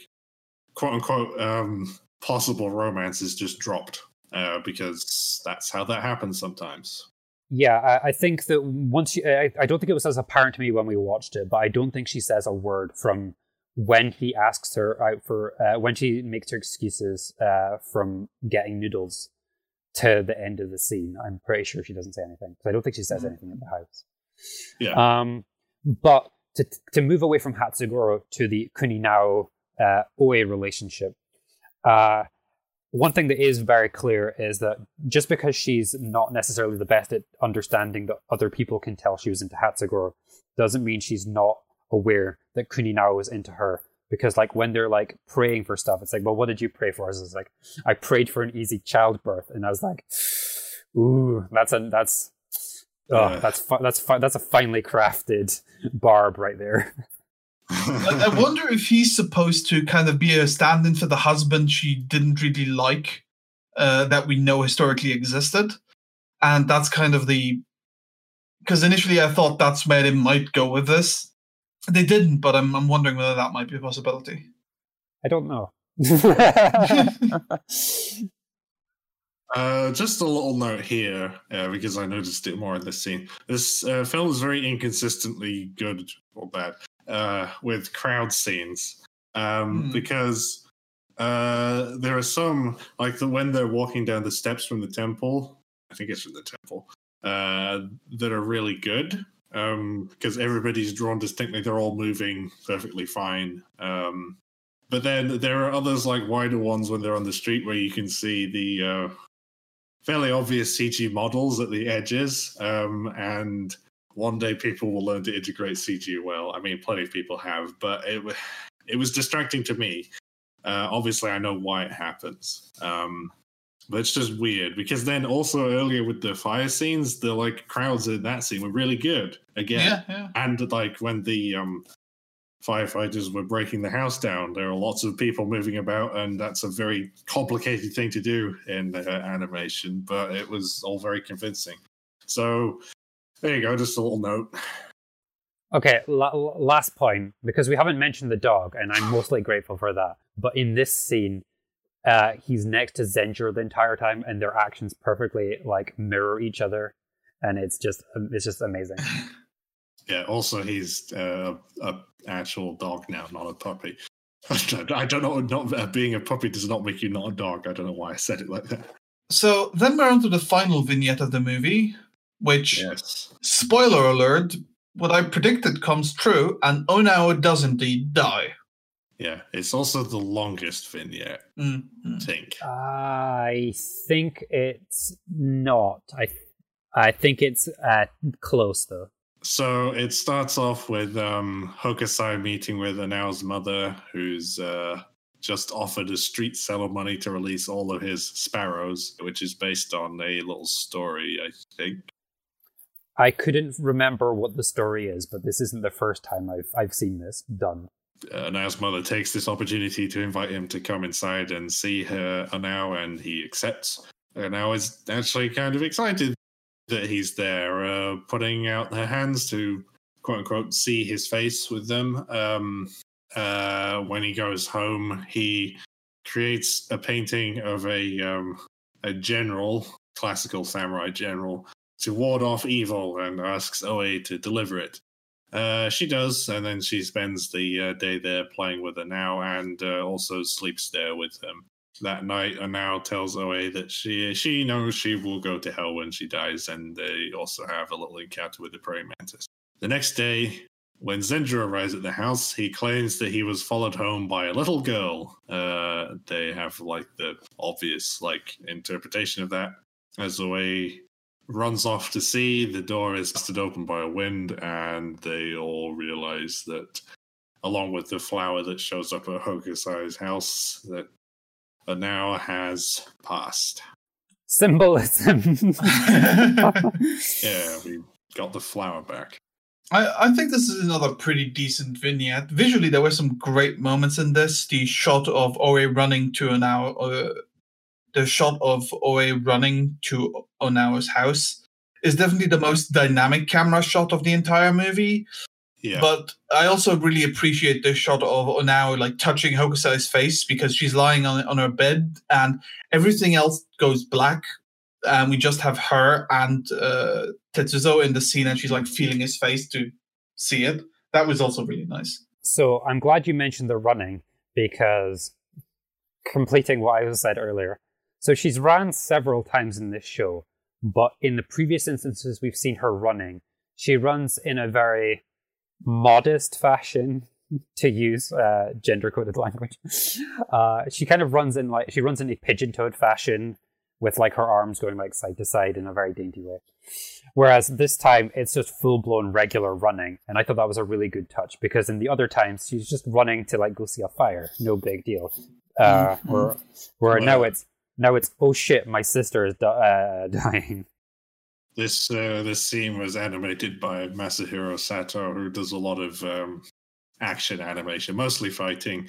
quote unquote um, possible romance is just dropped uh, because that's how that happens sometimes. Yeah, I, I think that once you, I, I don't think it was as apparent to me when we watched it, but I don't think she says a word from when he asks her out for uh, when she makes her excuses uh, from getting noodles to the end of the scene. I'm pretty sure she doesn't say anything because I don't think she says mm-hmm. anything in the house. Yeah. Um, but to to move away from Hatsugoro to the Kuninao uh, Oe relationship, uh, one thing that is very clear is that just because she's not necessarily the best at understanding that other people can tell she was into Hatsugoro doesn't mean she's not aware that Kuninao was into her. Because like when they're like praying for stuff, it's like, well, what did you pray for? It's like, I prayed for an easy childbirth, and I was like, ooh, that's a that's oh, yeah. that's fu- that's fu- that's a finely crafted barb right there. I, I wonder if he's supposed to kind of be a stand-in for the husband she didn't really like uh, that we know historically existed, and that's kind of the because initially I thought that's where they might go with this. They didn't, but I'm I'm wondering whether that might be a possibility. I don't know. uh, just a little note here, uh, because I noticed it more in this scene. This uh, film is very inconsistently good or bad uh, with crowd scenes um, mm. because uh, there are some like the when they're walking down the steps from the temple. I think it's from the temple uh, that are really good um because um, everybody's drawn distinctly. They're all moving perfectly fine. Um, but then there are others like wider ones when they're on the street where you can see the uh, fairly obvious CG models at the edges, um, and one day people will learn to integrate CG well. I mean, plenty of people have, but it it was distracting to me. Uh, obviously, I know why it happens, um, but it's just weird because then also earlier with the fire scenes, the like crowds in that scene were really good again, yeah, yeah. and like when the um, firefighters were breaking the house down, there are lots of people moving about, and that's a very complicated thing to do in uh, animation, but it was all very convincing. So there you go, just a little note. Okay, la- last point, because we haven't mentioned the dog, and I'm mostly grateful for that. But in this scene, uh, he's next to Zenjur the entire time, and their actions perfectly like mirror each other, and it's just it's just amazing. Yeah. Also, he's uh, a actual dog now, not a puppy. I don't know. Not uh, being a puppy does not make you not a dog. I don't know why I said it like that. So then we're on to the final vignette of the movie, which, yes. spoiler alert, what I predicted comes true, and Onao does indeed die. Yeah, it's also the longest vignette. Mm-hmm. I think. I think it's not. I I think it's uh, close though. So it starts off with um, Hokusai meeting with Onao's mother, who's uh, just offered a street seller money to release all of his sparrows, which is based on a little story, I think. I couldn't remember what the story is, but this isn't the first time I've I've seen this done. Uh, Onao's mother takes this opportunity to invite him to come inside and see her Onao, and he accepts. Onao is actually kind of excited that he's there, uh, putting out her hands to quote unquote see his face with them. Um, uh, when he goes home, he creates a painting of a um, a general, classical samurai general, to ward off evil and asks Oe to deliver it. Uh, she does, and then she spends the uh, day there playing with her now and uh, also sleeps there with him. that night Onao tells Oe that she she knows she will go to hell when she dies, and they also have a little encounter with the praying mantis. The next day, when Zenjiro arrives at the house, he claims that he was followed home by a little girl. Uh, they have like the obvious like interpretation of that as Oe runs off to see. The door is busted open by a wind, and they all realize that, along with the flower that shows up at Hokusai's house, that Onao has passed. Symbolism. yeah, we got the flower back. I, I think this is another pretty decent vignette. Visually, there were some great moments in this. The shot of Oe running to Onao, uh, the shot of Oe running to Onao's house is definitely the most dynamic camera shot of the entire movie. Yeah. But I also really appreciate the shot of Onao like touching Hokusai's face because she's lying on on her bed and everything else goes black. And we just have her and uh, Tetsuzo in the scene, and she's like feeling his face to see it. That was also really nice. So I'm glad you mentioned the running because completing what I said earlier. So she's ran several times in this show, but in the previous instances we've seen her running, she runs in a very modest fashion to use uh, gender coded language. Uh, she kind of runs in like she runs in a pigeon toed fashion with like her arms going like side to side in a very dainty way. Whereas this time it's just full blown regular running, and I thought that was a really good touch because in the other times she's just running to like go see a fire, no big deal. Uh, mm-hmm. Where where now it's now it's oh shit, my sister is di- uh, dying. This uh, this scene was animated by Masahiro Sato, who does a lot of um, action animation, mostly fighting.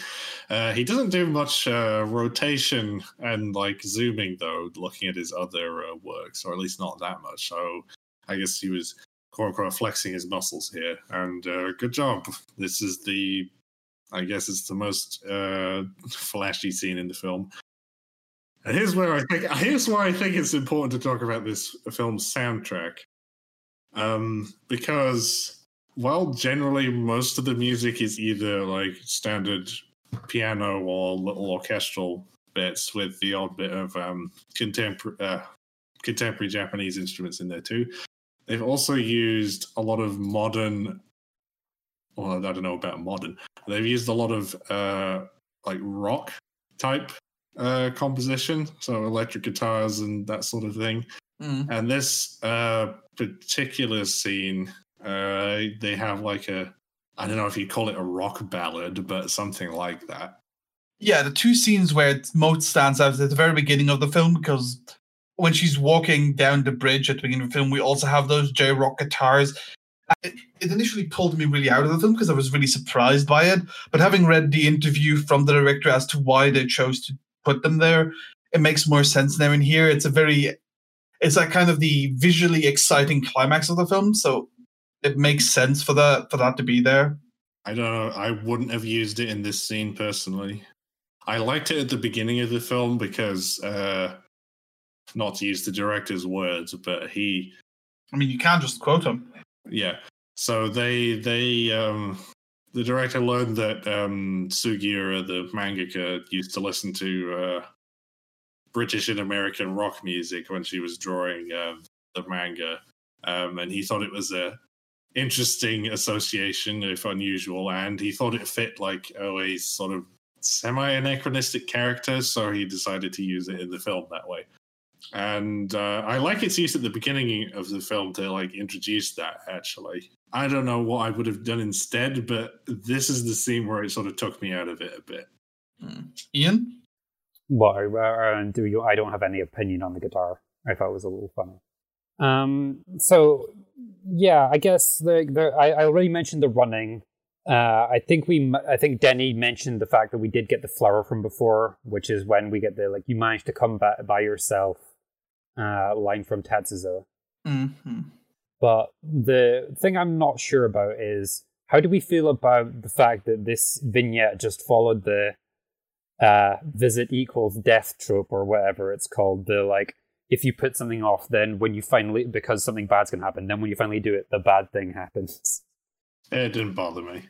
Uh, he doesn't do much uh, rotation and like zooming though, looking at his other uh, works, or at least not that much. So I guess he was quote unquote flexing his muscles here, and uh, good job. This is the, I guess it's the most uh, flashy scene in the film. And here's where I think here's why I think it's important to talk about this film's soundtrack, um, because while generally most of the music is either like standard piano or little orchestral bits with the odd bit of um, contemporary uh, contemporary Japanese instruments in there too. They've also used a lot of modern. Well, I don't know about modern. They've used a lot of uh, like rock type uh, composition, so electric guitars and that sort of thing. Mm. And this uh, particular scene uh, they have like a, I don't know if you call it a rock ballad, but something like that. Yeah, the two scenes where it most stands out at the very beginning of the film because when she's walking down the bridge at the beginning of the film, we also have those J rock guitars. It, it initially pulled me really out of the film because I was really surprised by it. But having read the interview from the director as to why they chose to put them there, it makes more sense now. In here, it's a very, it's like kind of the visually exciting climax of the film. So it makes sense for that for that to be there. I don't know. I wouldn't have used it in this scene personally. I liked it at the beginning of the film because, uh, not to use the director's words, but he. I mean, you can't just quote him. Yeah. So they they um the director learned that um Sugiura, the mangaka, used to listen to uh, British and American rock music when she was drawing uh, the manga, um, and he thought it was a interesting association, if unusual, and he thought it fit like Oe's sort of semi anachronistic character, so he decided to use it in the film that way. And uh, I like its use at the beginning of the film to like introduce that. Actually, I don't know what I would have done instead, but this is the scene where it sort of took me out of it a bit. Mm. Ian, what uh, do you? I don't have any opinion on the guitar. I thought it was a little funny. Um, so yeah, I guess the, the I, I already mentioned the running. Uh, I think we, I think Denny mentioned the fact that we did get the flower from before, which is when we get the like you managed to come back by yourself uh, line from Tetsuzo. Mm-hmm. But the thing I'm not sure about is how do we feel about the fact that this vignette just followed the uh, visit equals death trope or whatever it's called, the like if you put something off, then when you finally, because something bad's going to happen, then when you finally do it, the bad thing happens. It didn't bother me.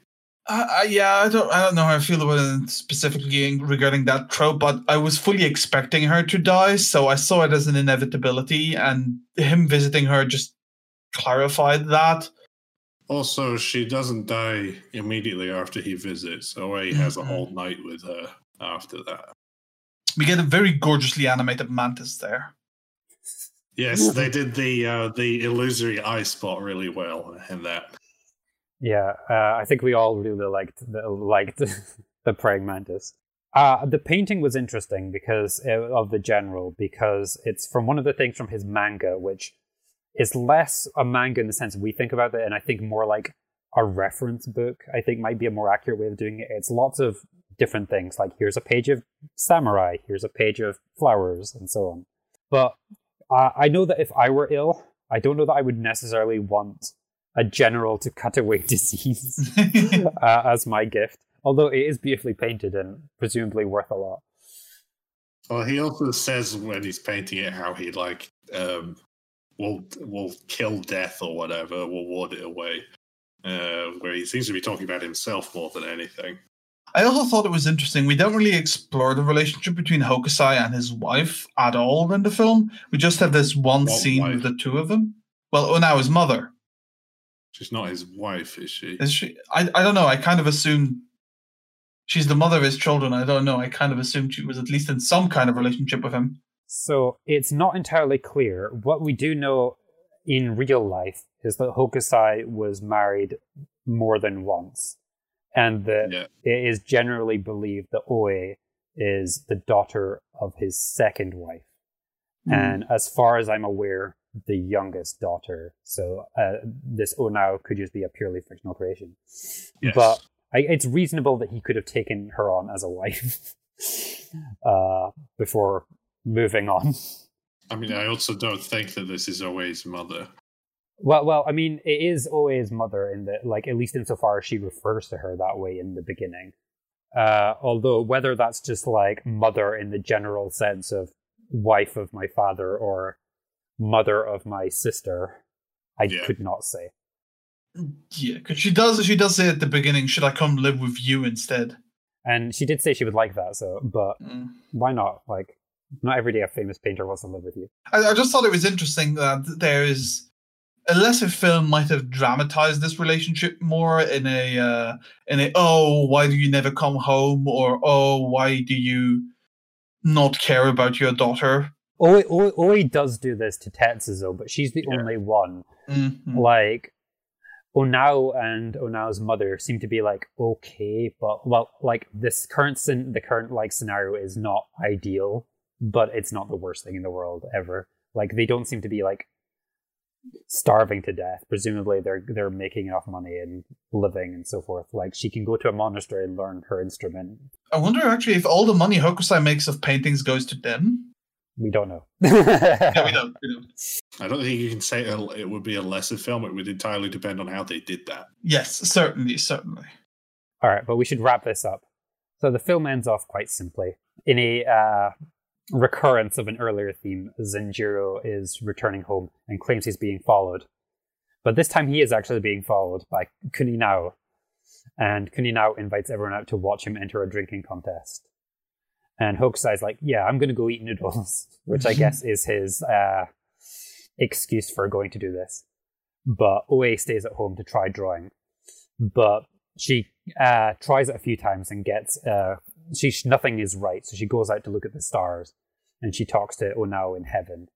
Uh, uh, yeah, I don't, I don't know how I feel about it specifically regarding that trope, but I was fully expecting her to die, so I saw it as an inevitability, and him visiting her just clarified that. Also, she doesn't die immediately after he visits, so he has a Mhm. whole night with her after that. We get a very gorgeously animated mantis there. Yes, they did the uh, the illusory eye spot really well in that. Yeah, uh, I think we all really liked the, liked the praying mantis. Uh, the painting was interesting because uh, of the general, because it's from one of the things from his manga, which is less a manga in the sense we think about it, and I think more like a reference book. I think might be a more accurate way of doing it. It's lots of different things, like here's a page of samurai, here's a page of flowers, and so on. But uh, I know that if I were ill, I don't know that I would necessarily want a general to cut away disease uh, as my gift. Although it is beautifully painted and presumably worth a lot. Well, he also says when he's painting it how he like um, will will kill death or whatever, will ward it away. Uh, where he seems to be talking about himself more than anything. I also thought it was interesting. We don't really explore the relationship between Hokusai and his wife at all in the film. We just have this one What scene wife? with the two of them. Well, oh, now his mother. She's not his wife, is she? Is she? I, I don't know. I kind of assumed she's the mother of his children. I don't know. I kind of assumed she was at least in some kind of relationship with him. So it's not entirely clear. What we do know in real life is that Hokusai was married more than once. And that Yeah. it is generally believed that Oe is the daughter of his second wife. And as far as I'm aware, the youngest daughter. So uh, this Onao could just be a purely fictional creation. Yes. But I, it's reasonable that he could have taken her on as a wife uh, before moving on. I mean, I also don't think that this is always mother. Well, well, I mean, it is Oe's mother in the like at least insofar as she refers to her that way in the beginning. Uh, although whether that's just like mother in the general sense of wife of my father or mother of my sister, I Yeah. could not say. Yeah, because she does. She does say at the beginning, "Should I come live with you instead?" And she did say she would like that, so but Mm. why not? Like, not every day a famous painter wants to live with you. I, I just thought it was interesting that there is a lesser film might have dramatized this relationship more in a uh, in a oh why do you never come home or oh why do you not care about your daughter. Oe does do this to Tetsuzo, but she's the Yeah. only one. Mhm. Like, Onao and Onao's mother seem to be like okay, but well, like this current scen- the current like scenario is not ideal, but it's not the worst thing in the world ever. Like they don't seem to be like starving to death. Presumably they're they're making enough money and living and so forth. Like she can go to a monastery and learn her instrument. I wonder actually if all the money Hokusai makes of paintings goes to them. We don't know. Yeah, we don't. We don't. I don't think you can say it it would be a lesser film. It would entirely depend on how they did that. Yes, certainly, certainly. All right, but we should wrap this up. So the film ends off quite simply. In a uh, recurrence of an earlier theme, Zenjiro is returning home and claims he's being followed. But this time he is actually being followed by Kuninao. And Kuninao invites everyone out to watch him enter a drinking contest. And Hokusai's like, yeah, I'm going to go eat noodles, which I guess is his uh, excuse for going to do this. But Oe stays at home to try drawing. But she uh, tries it a few times and gets uh, she nothing is right, so she goes out to look at the stars, and she talks to Onao in heaven.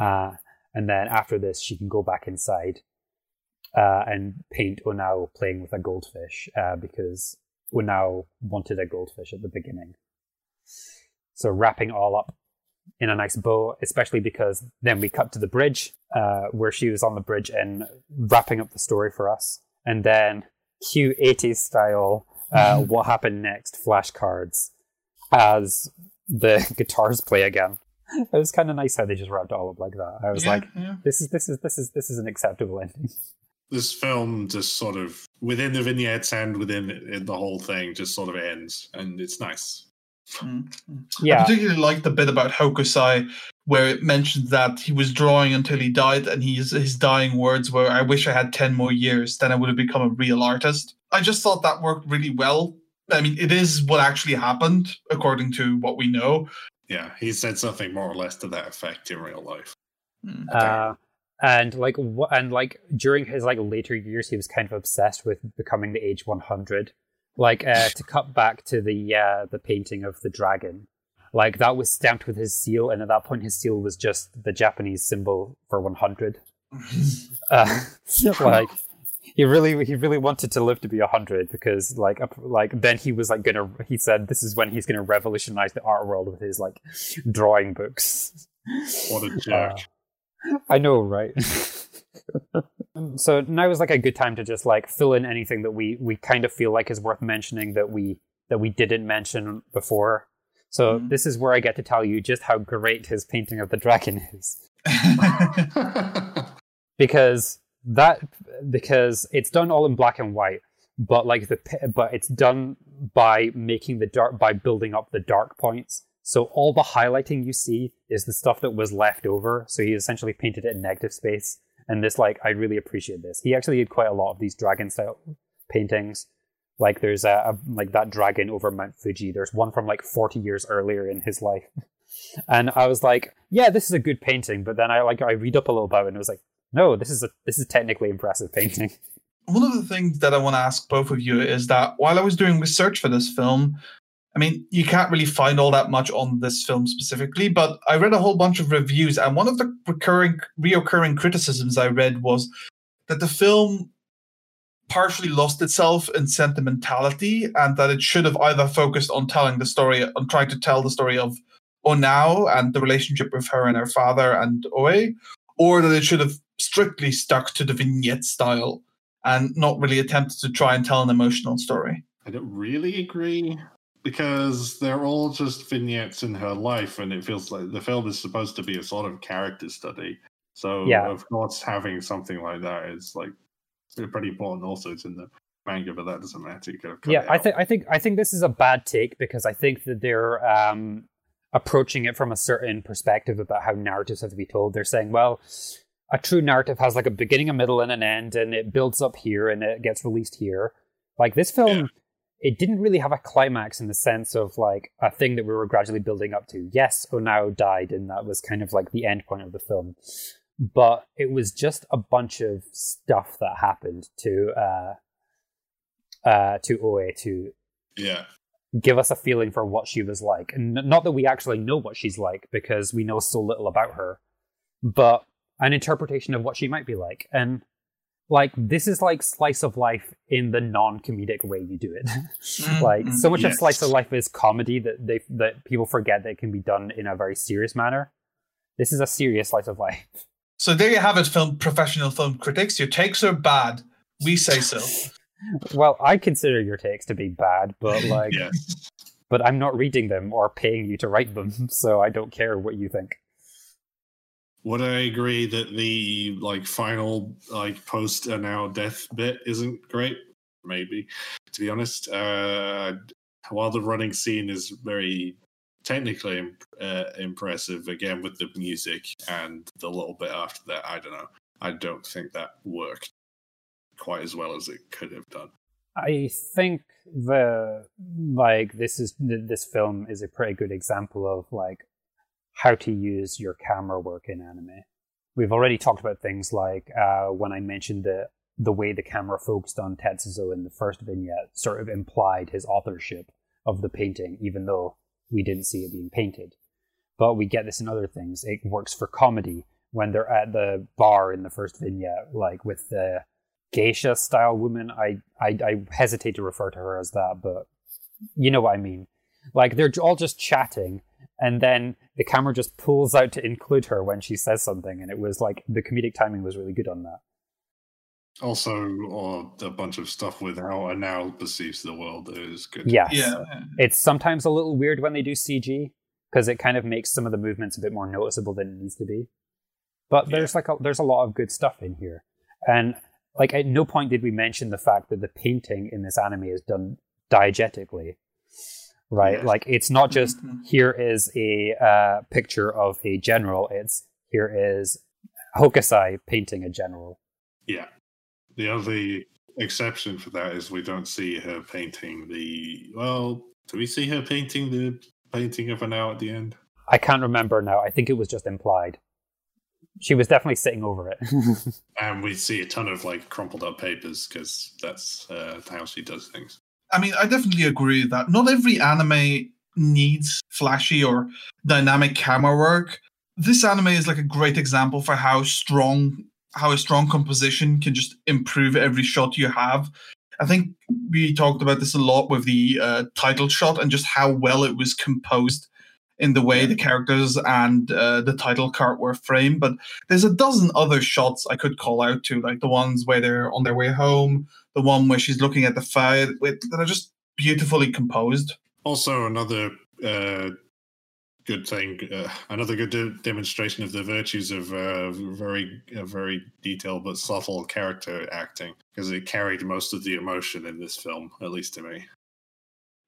Uh, and then after this, she can go back inside uh, and paint Onao playing with a goldfish uh, because Onao wanted a goldfish at the beginning. So wrapping all up in a nice bow, especially because then we cut to the bridge uh, where she was on the bridge and wrapping up the story for us, and then Q80 style uh, what happened next flashcards as the guitars play again. It was kind of nice how they just wrapped it all up like that. I was Yeah, like, yeah. this is this is this is this is an acceptable ending. This film just sort of within the vignettes and within it, the whole thing just sort of ends, and it's nice. Mm, mm. I Yeah, particularly like the bit about Hokusai where it mentions that he was drawing until he died, and he's, his dying words were, I wish I had 10 more years, then I would have become a real artist. I just thought that worked really well. I mean, it is what actually happened according to what we know. Yeah, he said something more or less to that effect in real life. Hmm. Uh, and like wh- and like during his like later years, he was kind of obsessed with becoming the age 100. Like uh, to cut back to the uh, the painting of the dragon, like that was stamped with his seal, and at that point, his seal was just the Japanese symbol for 100. Uh, like he really he really wanted to live to be 100 because like like then he was like gonna he said this is when he's gonna revolutionize the art world with his like drawing books. What a jerk. Uh, I know, right? so now is like a good time to just like fill in anything that we we kind of feel like is worth mentioning that we that we didn't mention before. So Mhm. this is where I get to tell you just how great his painting of the dragon is because that because it's done all in black and white but like the but it's done by making the dark by building up the dark points. So all the highlighting you see is the stuff that was left over. So he essentially painted it in negative space. And this like i really appreciate this. He actually did quite a lot of these dragon style paintings. Like there's a, a like that dragon over mount fuji. There's one from like 40 years earlier in his life. And i was like yeah this is a good painting. But then i like i read up a little about it and it was like no this is a this is technically impressive painting. One of the things that I want to ask both of you is that while I was doing research for this film, I mean, you can't really find all that much on this film specifically, but I read a whole bunch of reviews, and one of the recurring, reoccurring criticisms I read was that the film partially lost itself in sentimentality, and that it should have either focused on telling the story, on trying to tell the story of Onao and the relationship with her and her father and Oe, or that it should have strictly stuck to the vignette style and not really attempted to try and tell an emotional story. I don't really agree because they're all just vignettes in her life, and it feels like the film is supposed to be a sort of character study. So, Yeah. of course, having something like that is like pretty important. Also, it's in the manga, but that doesn't matter. You could yeah i think i think i think this is a bad take because i think that they're um approaching it from a certain perspective about how narratives have to be told they're saying well a true narrative has like a beginning a middle and an end and it builds up here and it gets released here. Like this film Yeah. it didn't really have a climax in the sense of like a thing that we were gradually building up to. Yes onao died and that was kind of like the end point of the film. But it was just a bunch of stuff that happened to uh uh to oe to yeah, give us a feeling for what she was like. And not that we actually know what she's like because we know so little about her, but an interpretation of what she might be like. And like this is like slice of life in the non-comedic way you do it. like mm-hmm. so much of slice of life is comedy that they that people forget that it can be done in a very serious manner. This is a serious slice of life. So there you have it, film professional film critics. Your takes are bad. We say so. Well, I consider your takes to be bad, but like yeah. but I'm not reading them or paying you to write them, so I don't care what you think. Would I agree that the like final like post Onao death bit isn't great? Maybe. To be honest, uh, while the running scene is very technically uh, impressive, again with the music and the little bit after that, I don't know. I don't think that worked quite as well as it could have done. I think the like this is this film is a pretty good example of like how to use your camera work in anime. We've already talked about things like uh, when I mentioned the the way the camera focused on Tetsuzo in the first vignette sort of implied his authorship of the painting, even though we didn't see it being painted. But we get this in other things. It works for comedy when they're at the bar in the first vignette, like with the geisha style woman. I, I I hesitate to refer to her as that, but you know what I mean. Like they're all just chatting, and then the camera just pulls out to include her when she says something, and it was like the comedic timing was really good on that. Also, or a bunch of stuff with how Onao perceives the world is good. Yes. Yeah. It's sometimes a little weird when they do CG because it kind of makes some of the movements a bit more noticeable than it needs to be. But there's like a, there's a lot of good stuff in here, and like at no point did we mention the fact that the painting in this anime is done diegetically, right? Yes. Like it's not just Mhm. here is a uh, picture of a general. It's here is Hokusai painting a general. Yeah. The only exception for that is we don't see her painting the. Well, do we see her painting the painting of an owl at the end? I can't remember now. I think it was just implied. She was definitely sitting over it. And we see a ton of like crumpled up papers because that's uh, how she does things. I mean, I definitely agree with that. Not every anime needs flashy or dynamic camera work. This anime is like a great example for how strong how a strong composition can just improve every shot you have. I think we talked about this a lot with the uh, title shot and just how well it was composed in the way the characters and uh, the title card were framed. But there's a dozen other shots I could call out to, like the ones where they're on their way home, the one where she's looking at the fire, with, that are just beautifully composed. Also, another uh, good thing, uh, another good de- demonstration of the virtues of uh, very, uh, very detailed but subtle character acting, because it carried most of the emotion in this film, at least to me.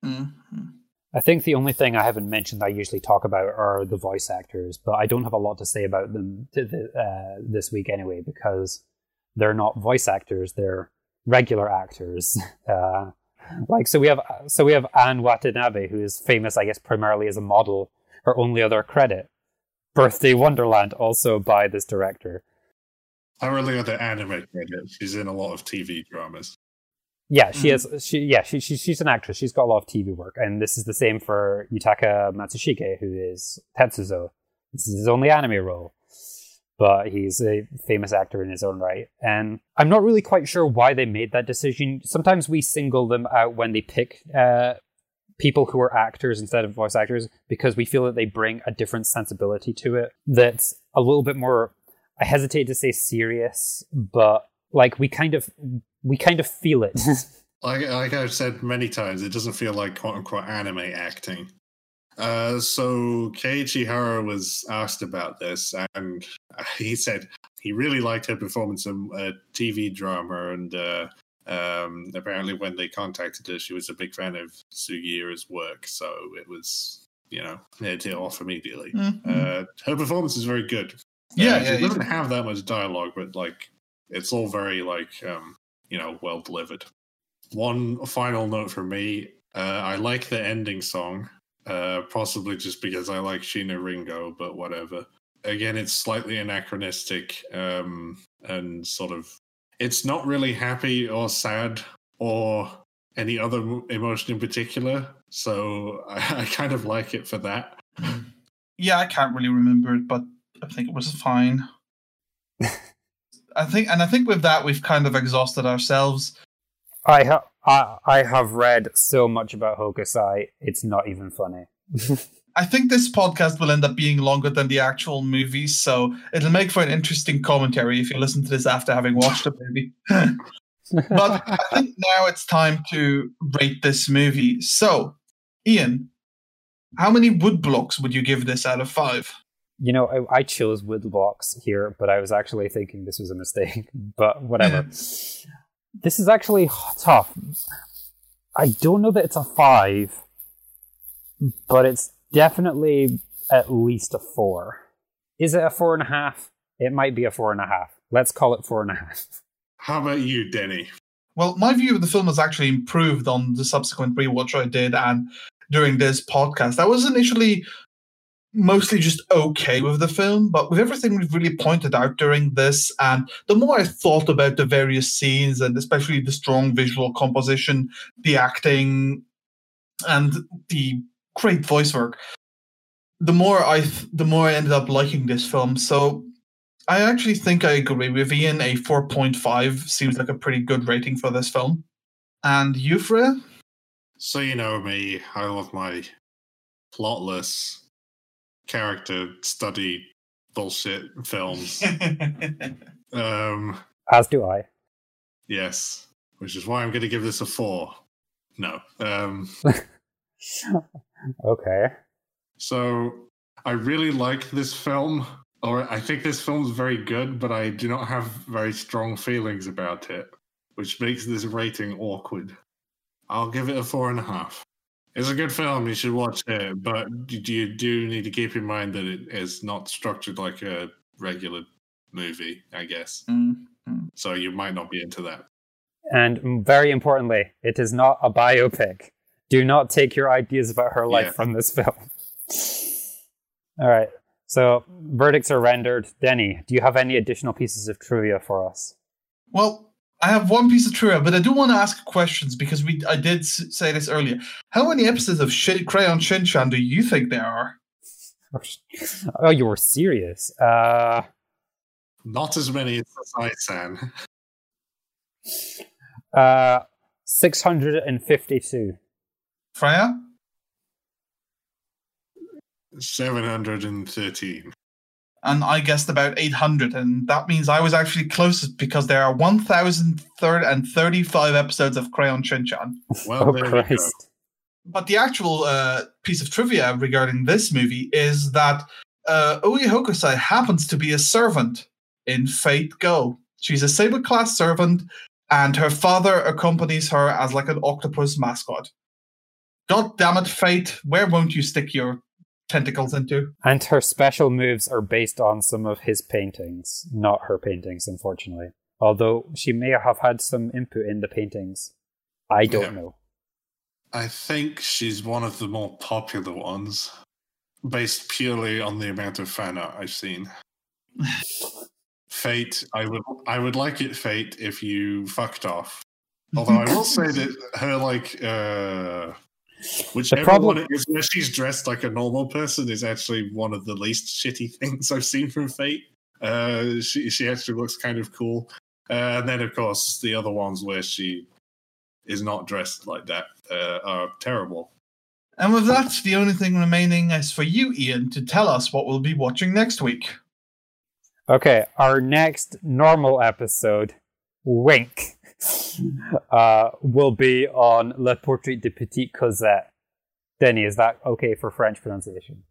Mm-hmm. I think the only thing I haven't mentioned I usually talk about are the voice actors, but I don't have a lot to say about them uh, this week anyway because they're not voice actors; they're regular actors. Uh, like so, we have so we have Anne Watanabe, who is famous, I guess, primarily as a model. Her only other credit, Birthday Wonderland, also by this director. Her only other anime credit. She's in a lot of TV dramas. Yeah, she Mhm. has. She yeah, she, she she's an actress. She's got a lot of TV work, and this is the same for Yutaka Matsushige, who is Tetsuzo. This is his only anime role, but he's a famous actor in his own right. And I'm not really quite sure why they made that decision. Sometimes we single them out when they pick uh, people who are actors instead of voice actors because we feel that they bring a different sensibility to it. That's a little bit more. I hesitate to say serious, but like we kind of we kind of feel it. Like, like I've said many times, it doesn't feel like quote unquote anime acting. Uh, so Keiichi Hara was asked about this, and he said he really liked her performance in a TV drama, and uh, um, apparently when they contacted her, she was a big fan of Sugiura's work, so it was you know it hit off immediately. Mhm. Uh, her performance is very good. yeah, Uh, yeah, she yeah. doesn't have that much dialogue, but like it's all very like um, you know well delivered. One final note from me: uh, I like the ending song, uh, possibly just because I like Sheena Ringo, but whatever. Again, it's slightly anachronistic um, and sort of. It's not really happy or sad or any other emotion in particular, so I, I kind of like it for that. Yeah, I can't really remember it, but I think it was fine. I think, and I think with that, we've kind of exhausted ourselves. I have I, I have read so much about Hokusai, it's not even funny. I think this podcast will end up being longer than the actual movie, so it'll make for an interesting commentary if you listen to this after having watched the movie. but I think now it's time to rate this movie. So, Ian, how many wood blocks would you give this out of five? You know, I, I chose Woodblocks here, but I was actually thinking this was a mistake. But whatever. this is actually tough. I don't know that it's a five, but it's definitely at least a four. Is it a four and a half? It might be a four and a half. Let's call it four and a half. How about you, Denny? Well, my view of the film has actually improved on the subsequent rewatch I did and during this podcast. I was initially mostly just okay with the film, but with everything we've really pointed out during this, and the more I thought about the various scenes and especially the strong visual composition, the acting, and the great voice work, the more I th- the more I ended up liking this film. So I actually think I agree with Ian. A 4.5 seems like a pretty good rating for this film. And Freya? So you know me, I love my plotless character study bullshit films. um As do I. yes, which is why I'm going to give this a 4. No. Um Okay. so I really like this film or I think this film's very good, but I do not have very strong feelings about it, which makes this rating awkward. I'll give it a four and a half. It's a good film. You should watch it, but you you do need to keep in mind that it is not structured like a regular movie. I guess Mm. so. You might not be into that. And very importantly, it is not a biopic. Do not take your ideas about her life Yeah. from this film. All right. So verdicts are rendered. Denny, do you have any additional pieces of trivia for us? Well, I have one piece of trivia, but I do want to ask questions because we I did say this earlier. How many episodes of Shin- Crayon Shinchan do you think there are? Oh, you were serious. Uh, Not as many as Sai-san. uh, 652. Freya? 713. And I guessed about 800, and that means I was actually closest because there are 1,035 episodes of Crayon Shinchan. Well, Oh, there we go. Christ. But the actual uh, piece of trivia regarding this movie is that uh, Oi Hokusai happens to be a servant in Fate Go. She's a Saber class servant, and her father accompanies her as like an octopus mascot. God damn it, Fate, where won't you stick your tentacles into? And her special moves are based on some of his paintings, not her paintings, unfortunately. Although she may have had some input in the paintings. I don't Yeah. know. I think she's one of the more popular ones, based purely on the amount of fan art I've seen. Fate, I would, I would like it, Fate, if you fucked off. Although I will say that her like, uh, whichever problem- one it is where she's dressed like a normal person is actually one of the least shitty things I've seen from Fate. Uh, she she actually looks kind of cool. Uh, and then of course the other ones where she is not dressed like that uh, are terrible. And with that, the only thing remaining is for you, Ian, to tell us what we'll be watching next week. Okay, our next normal episode, Wink, uh, will be on Le Portrait de Petite Cosette. Denny, is that okay for French pronunciation?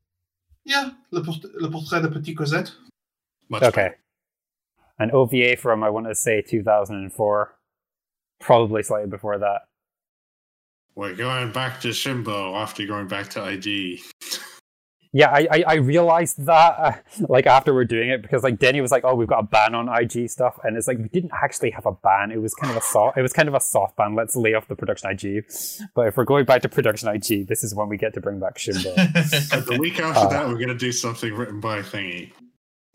Yeah, Le, Port- Le Portrait de Petite Cosette. Much Okay. An OVA from, I want to say, 2004. Probably slightly before that. We're going back to Shimbo after going back to IG. Yeah, I, I, I realized that uh, like after we're doing it because like Denny was like, "Oh, we've got a ban on IG stuff," and it's like we didn't actually have a ban. It was kind of a soft. It was kind of a soft ban. Let's lay off the production IG. But if we're going back to production IG, this is when we get to bring back Shimbo. The week after Uh. that, we're going to do something written by Thingy.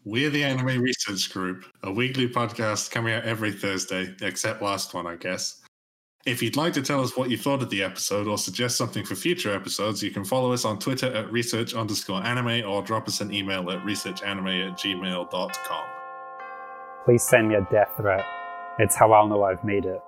We're the Anime Research Group, a weekly podcast coming out every Thursday, except last one, I guess. If you'd like to tell us what you thought of the episode or suggest something for future episodes, you can follow us on Twitter at research underscore anime or drop us an email at researchanime at gmail.com. Please send me a death threat. It's how I'll know I've made it.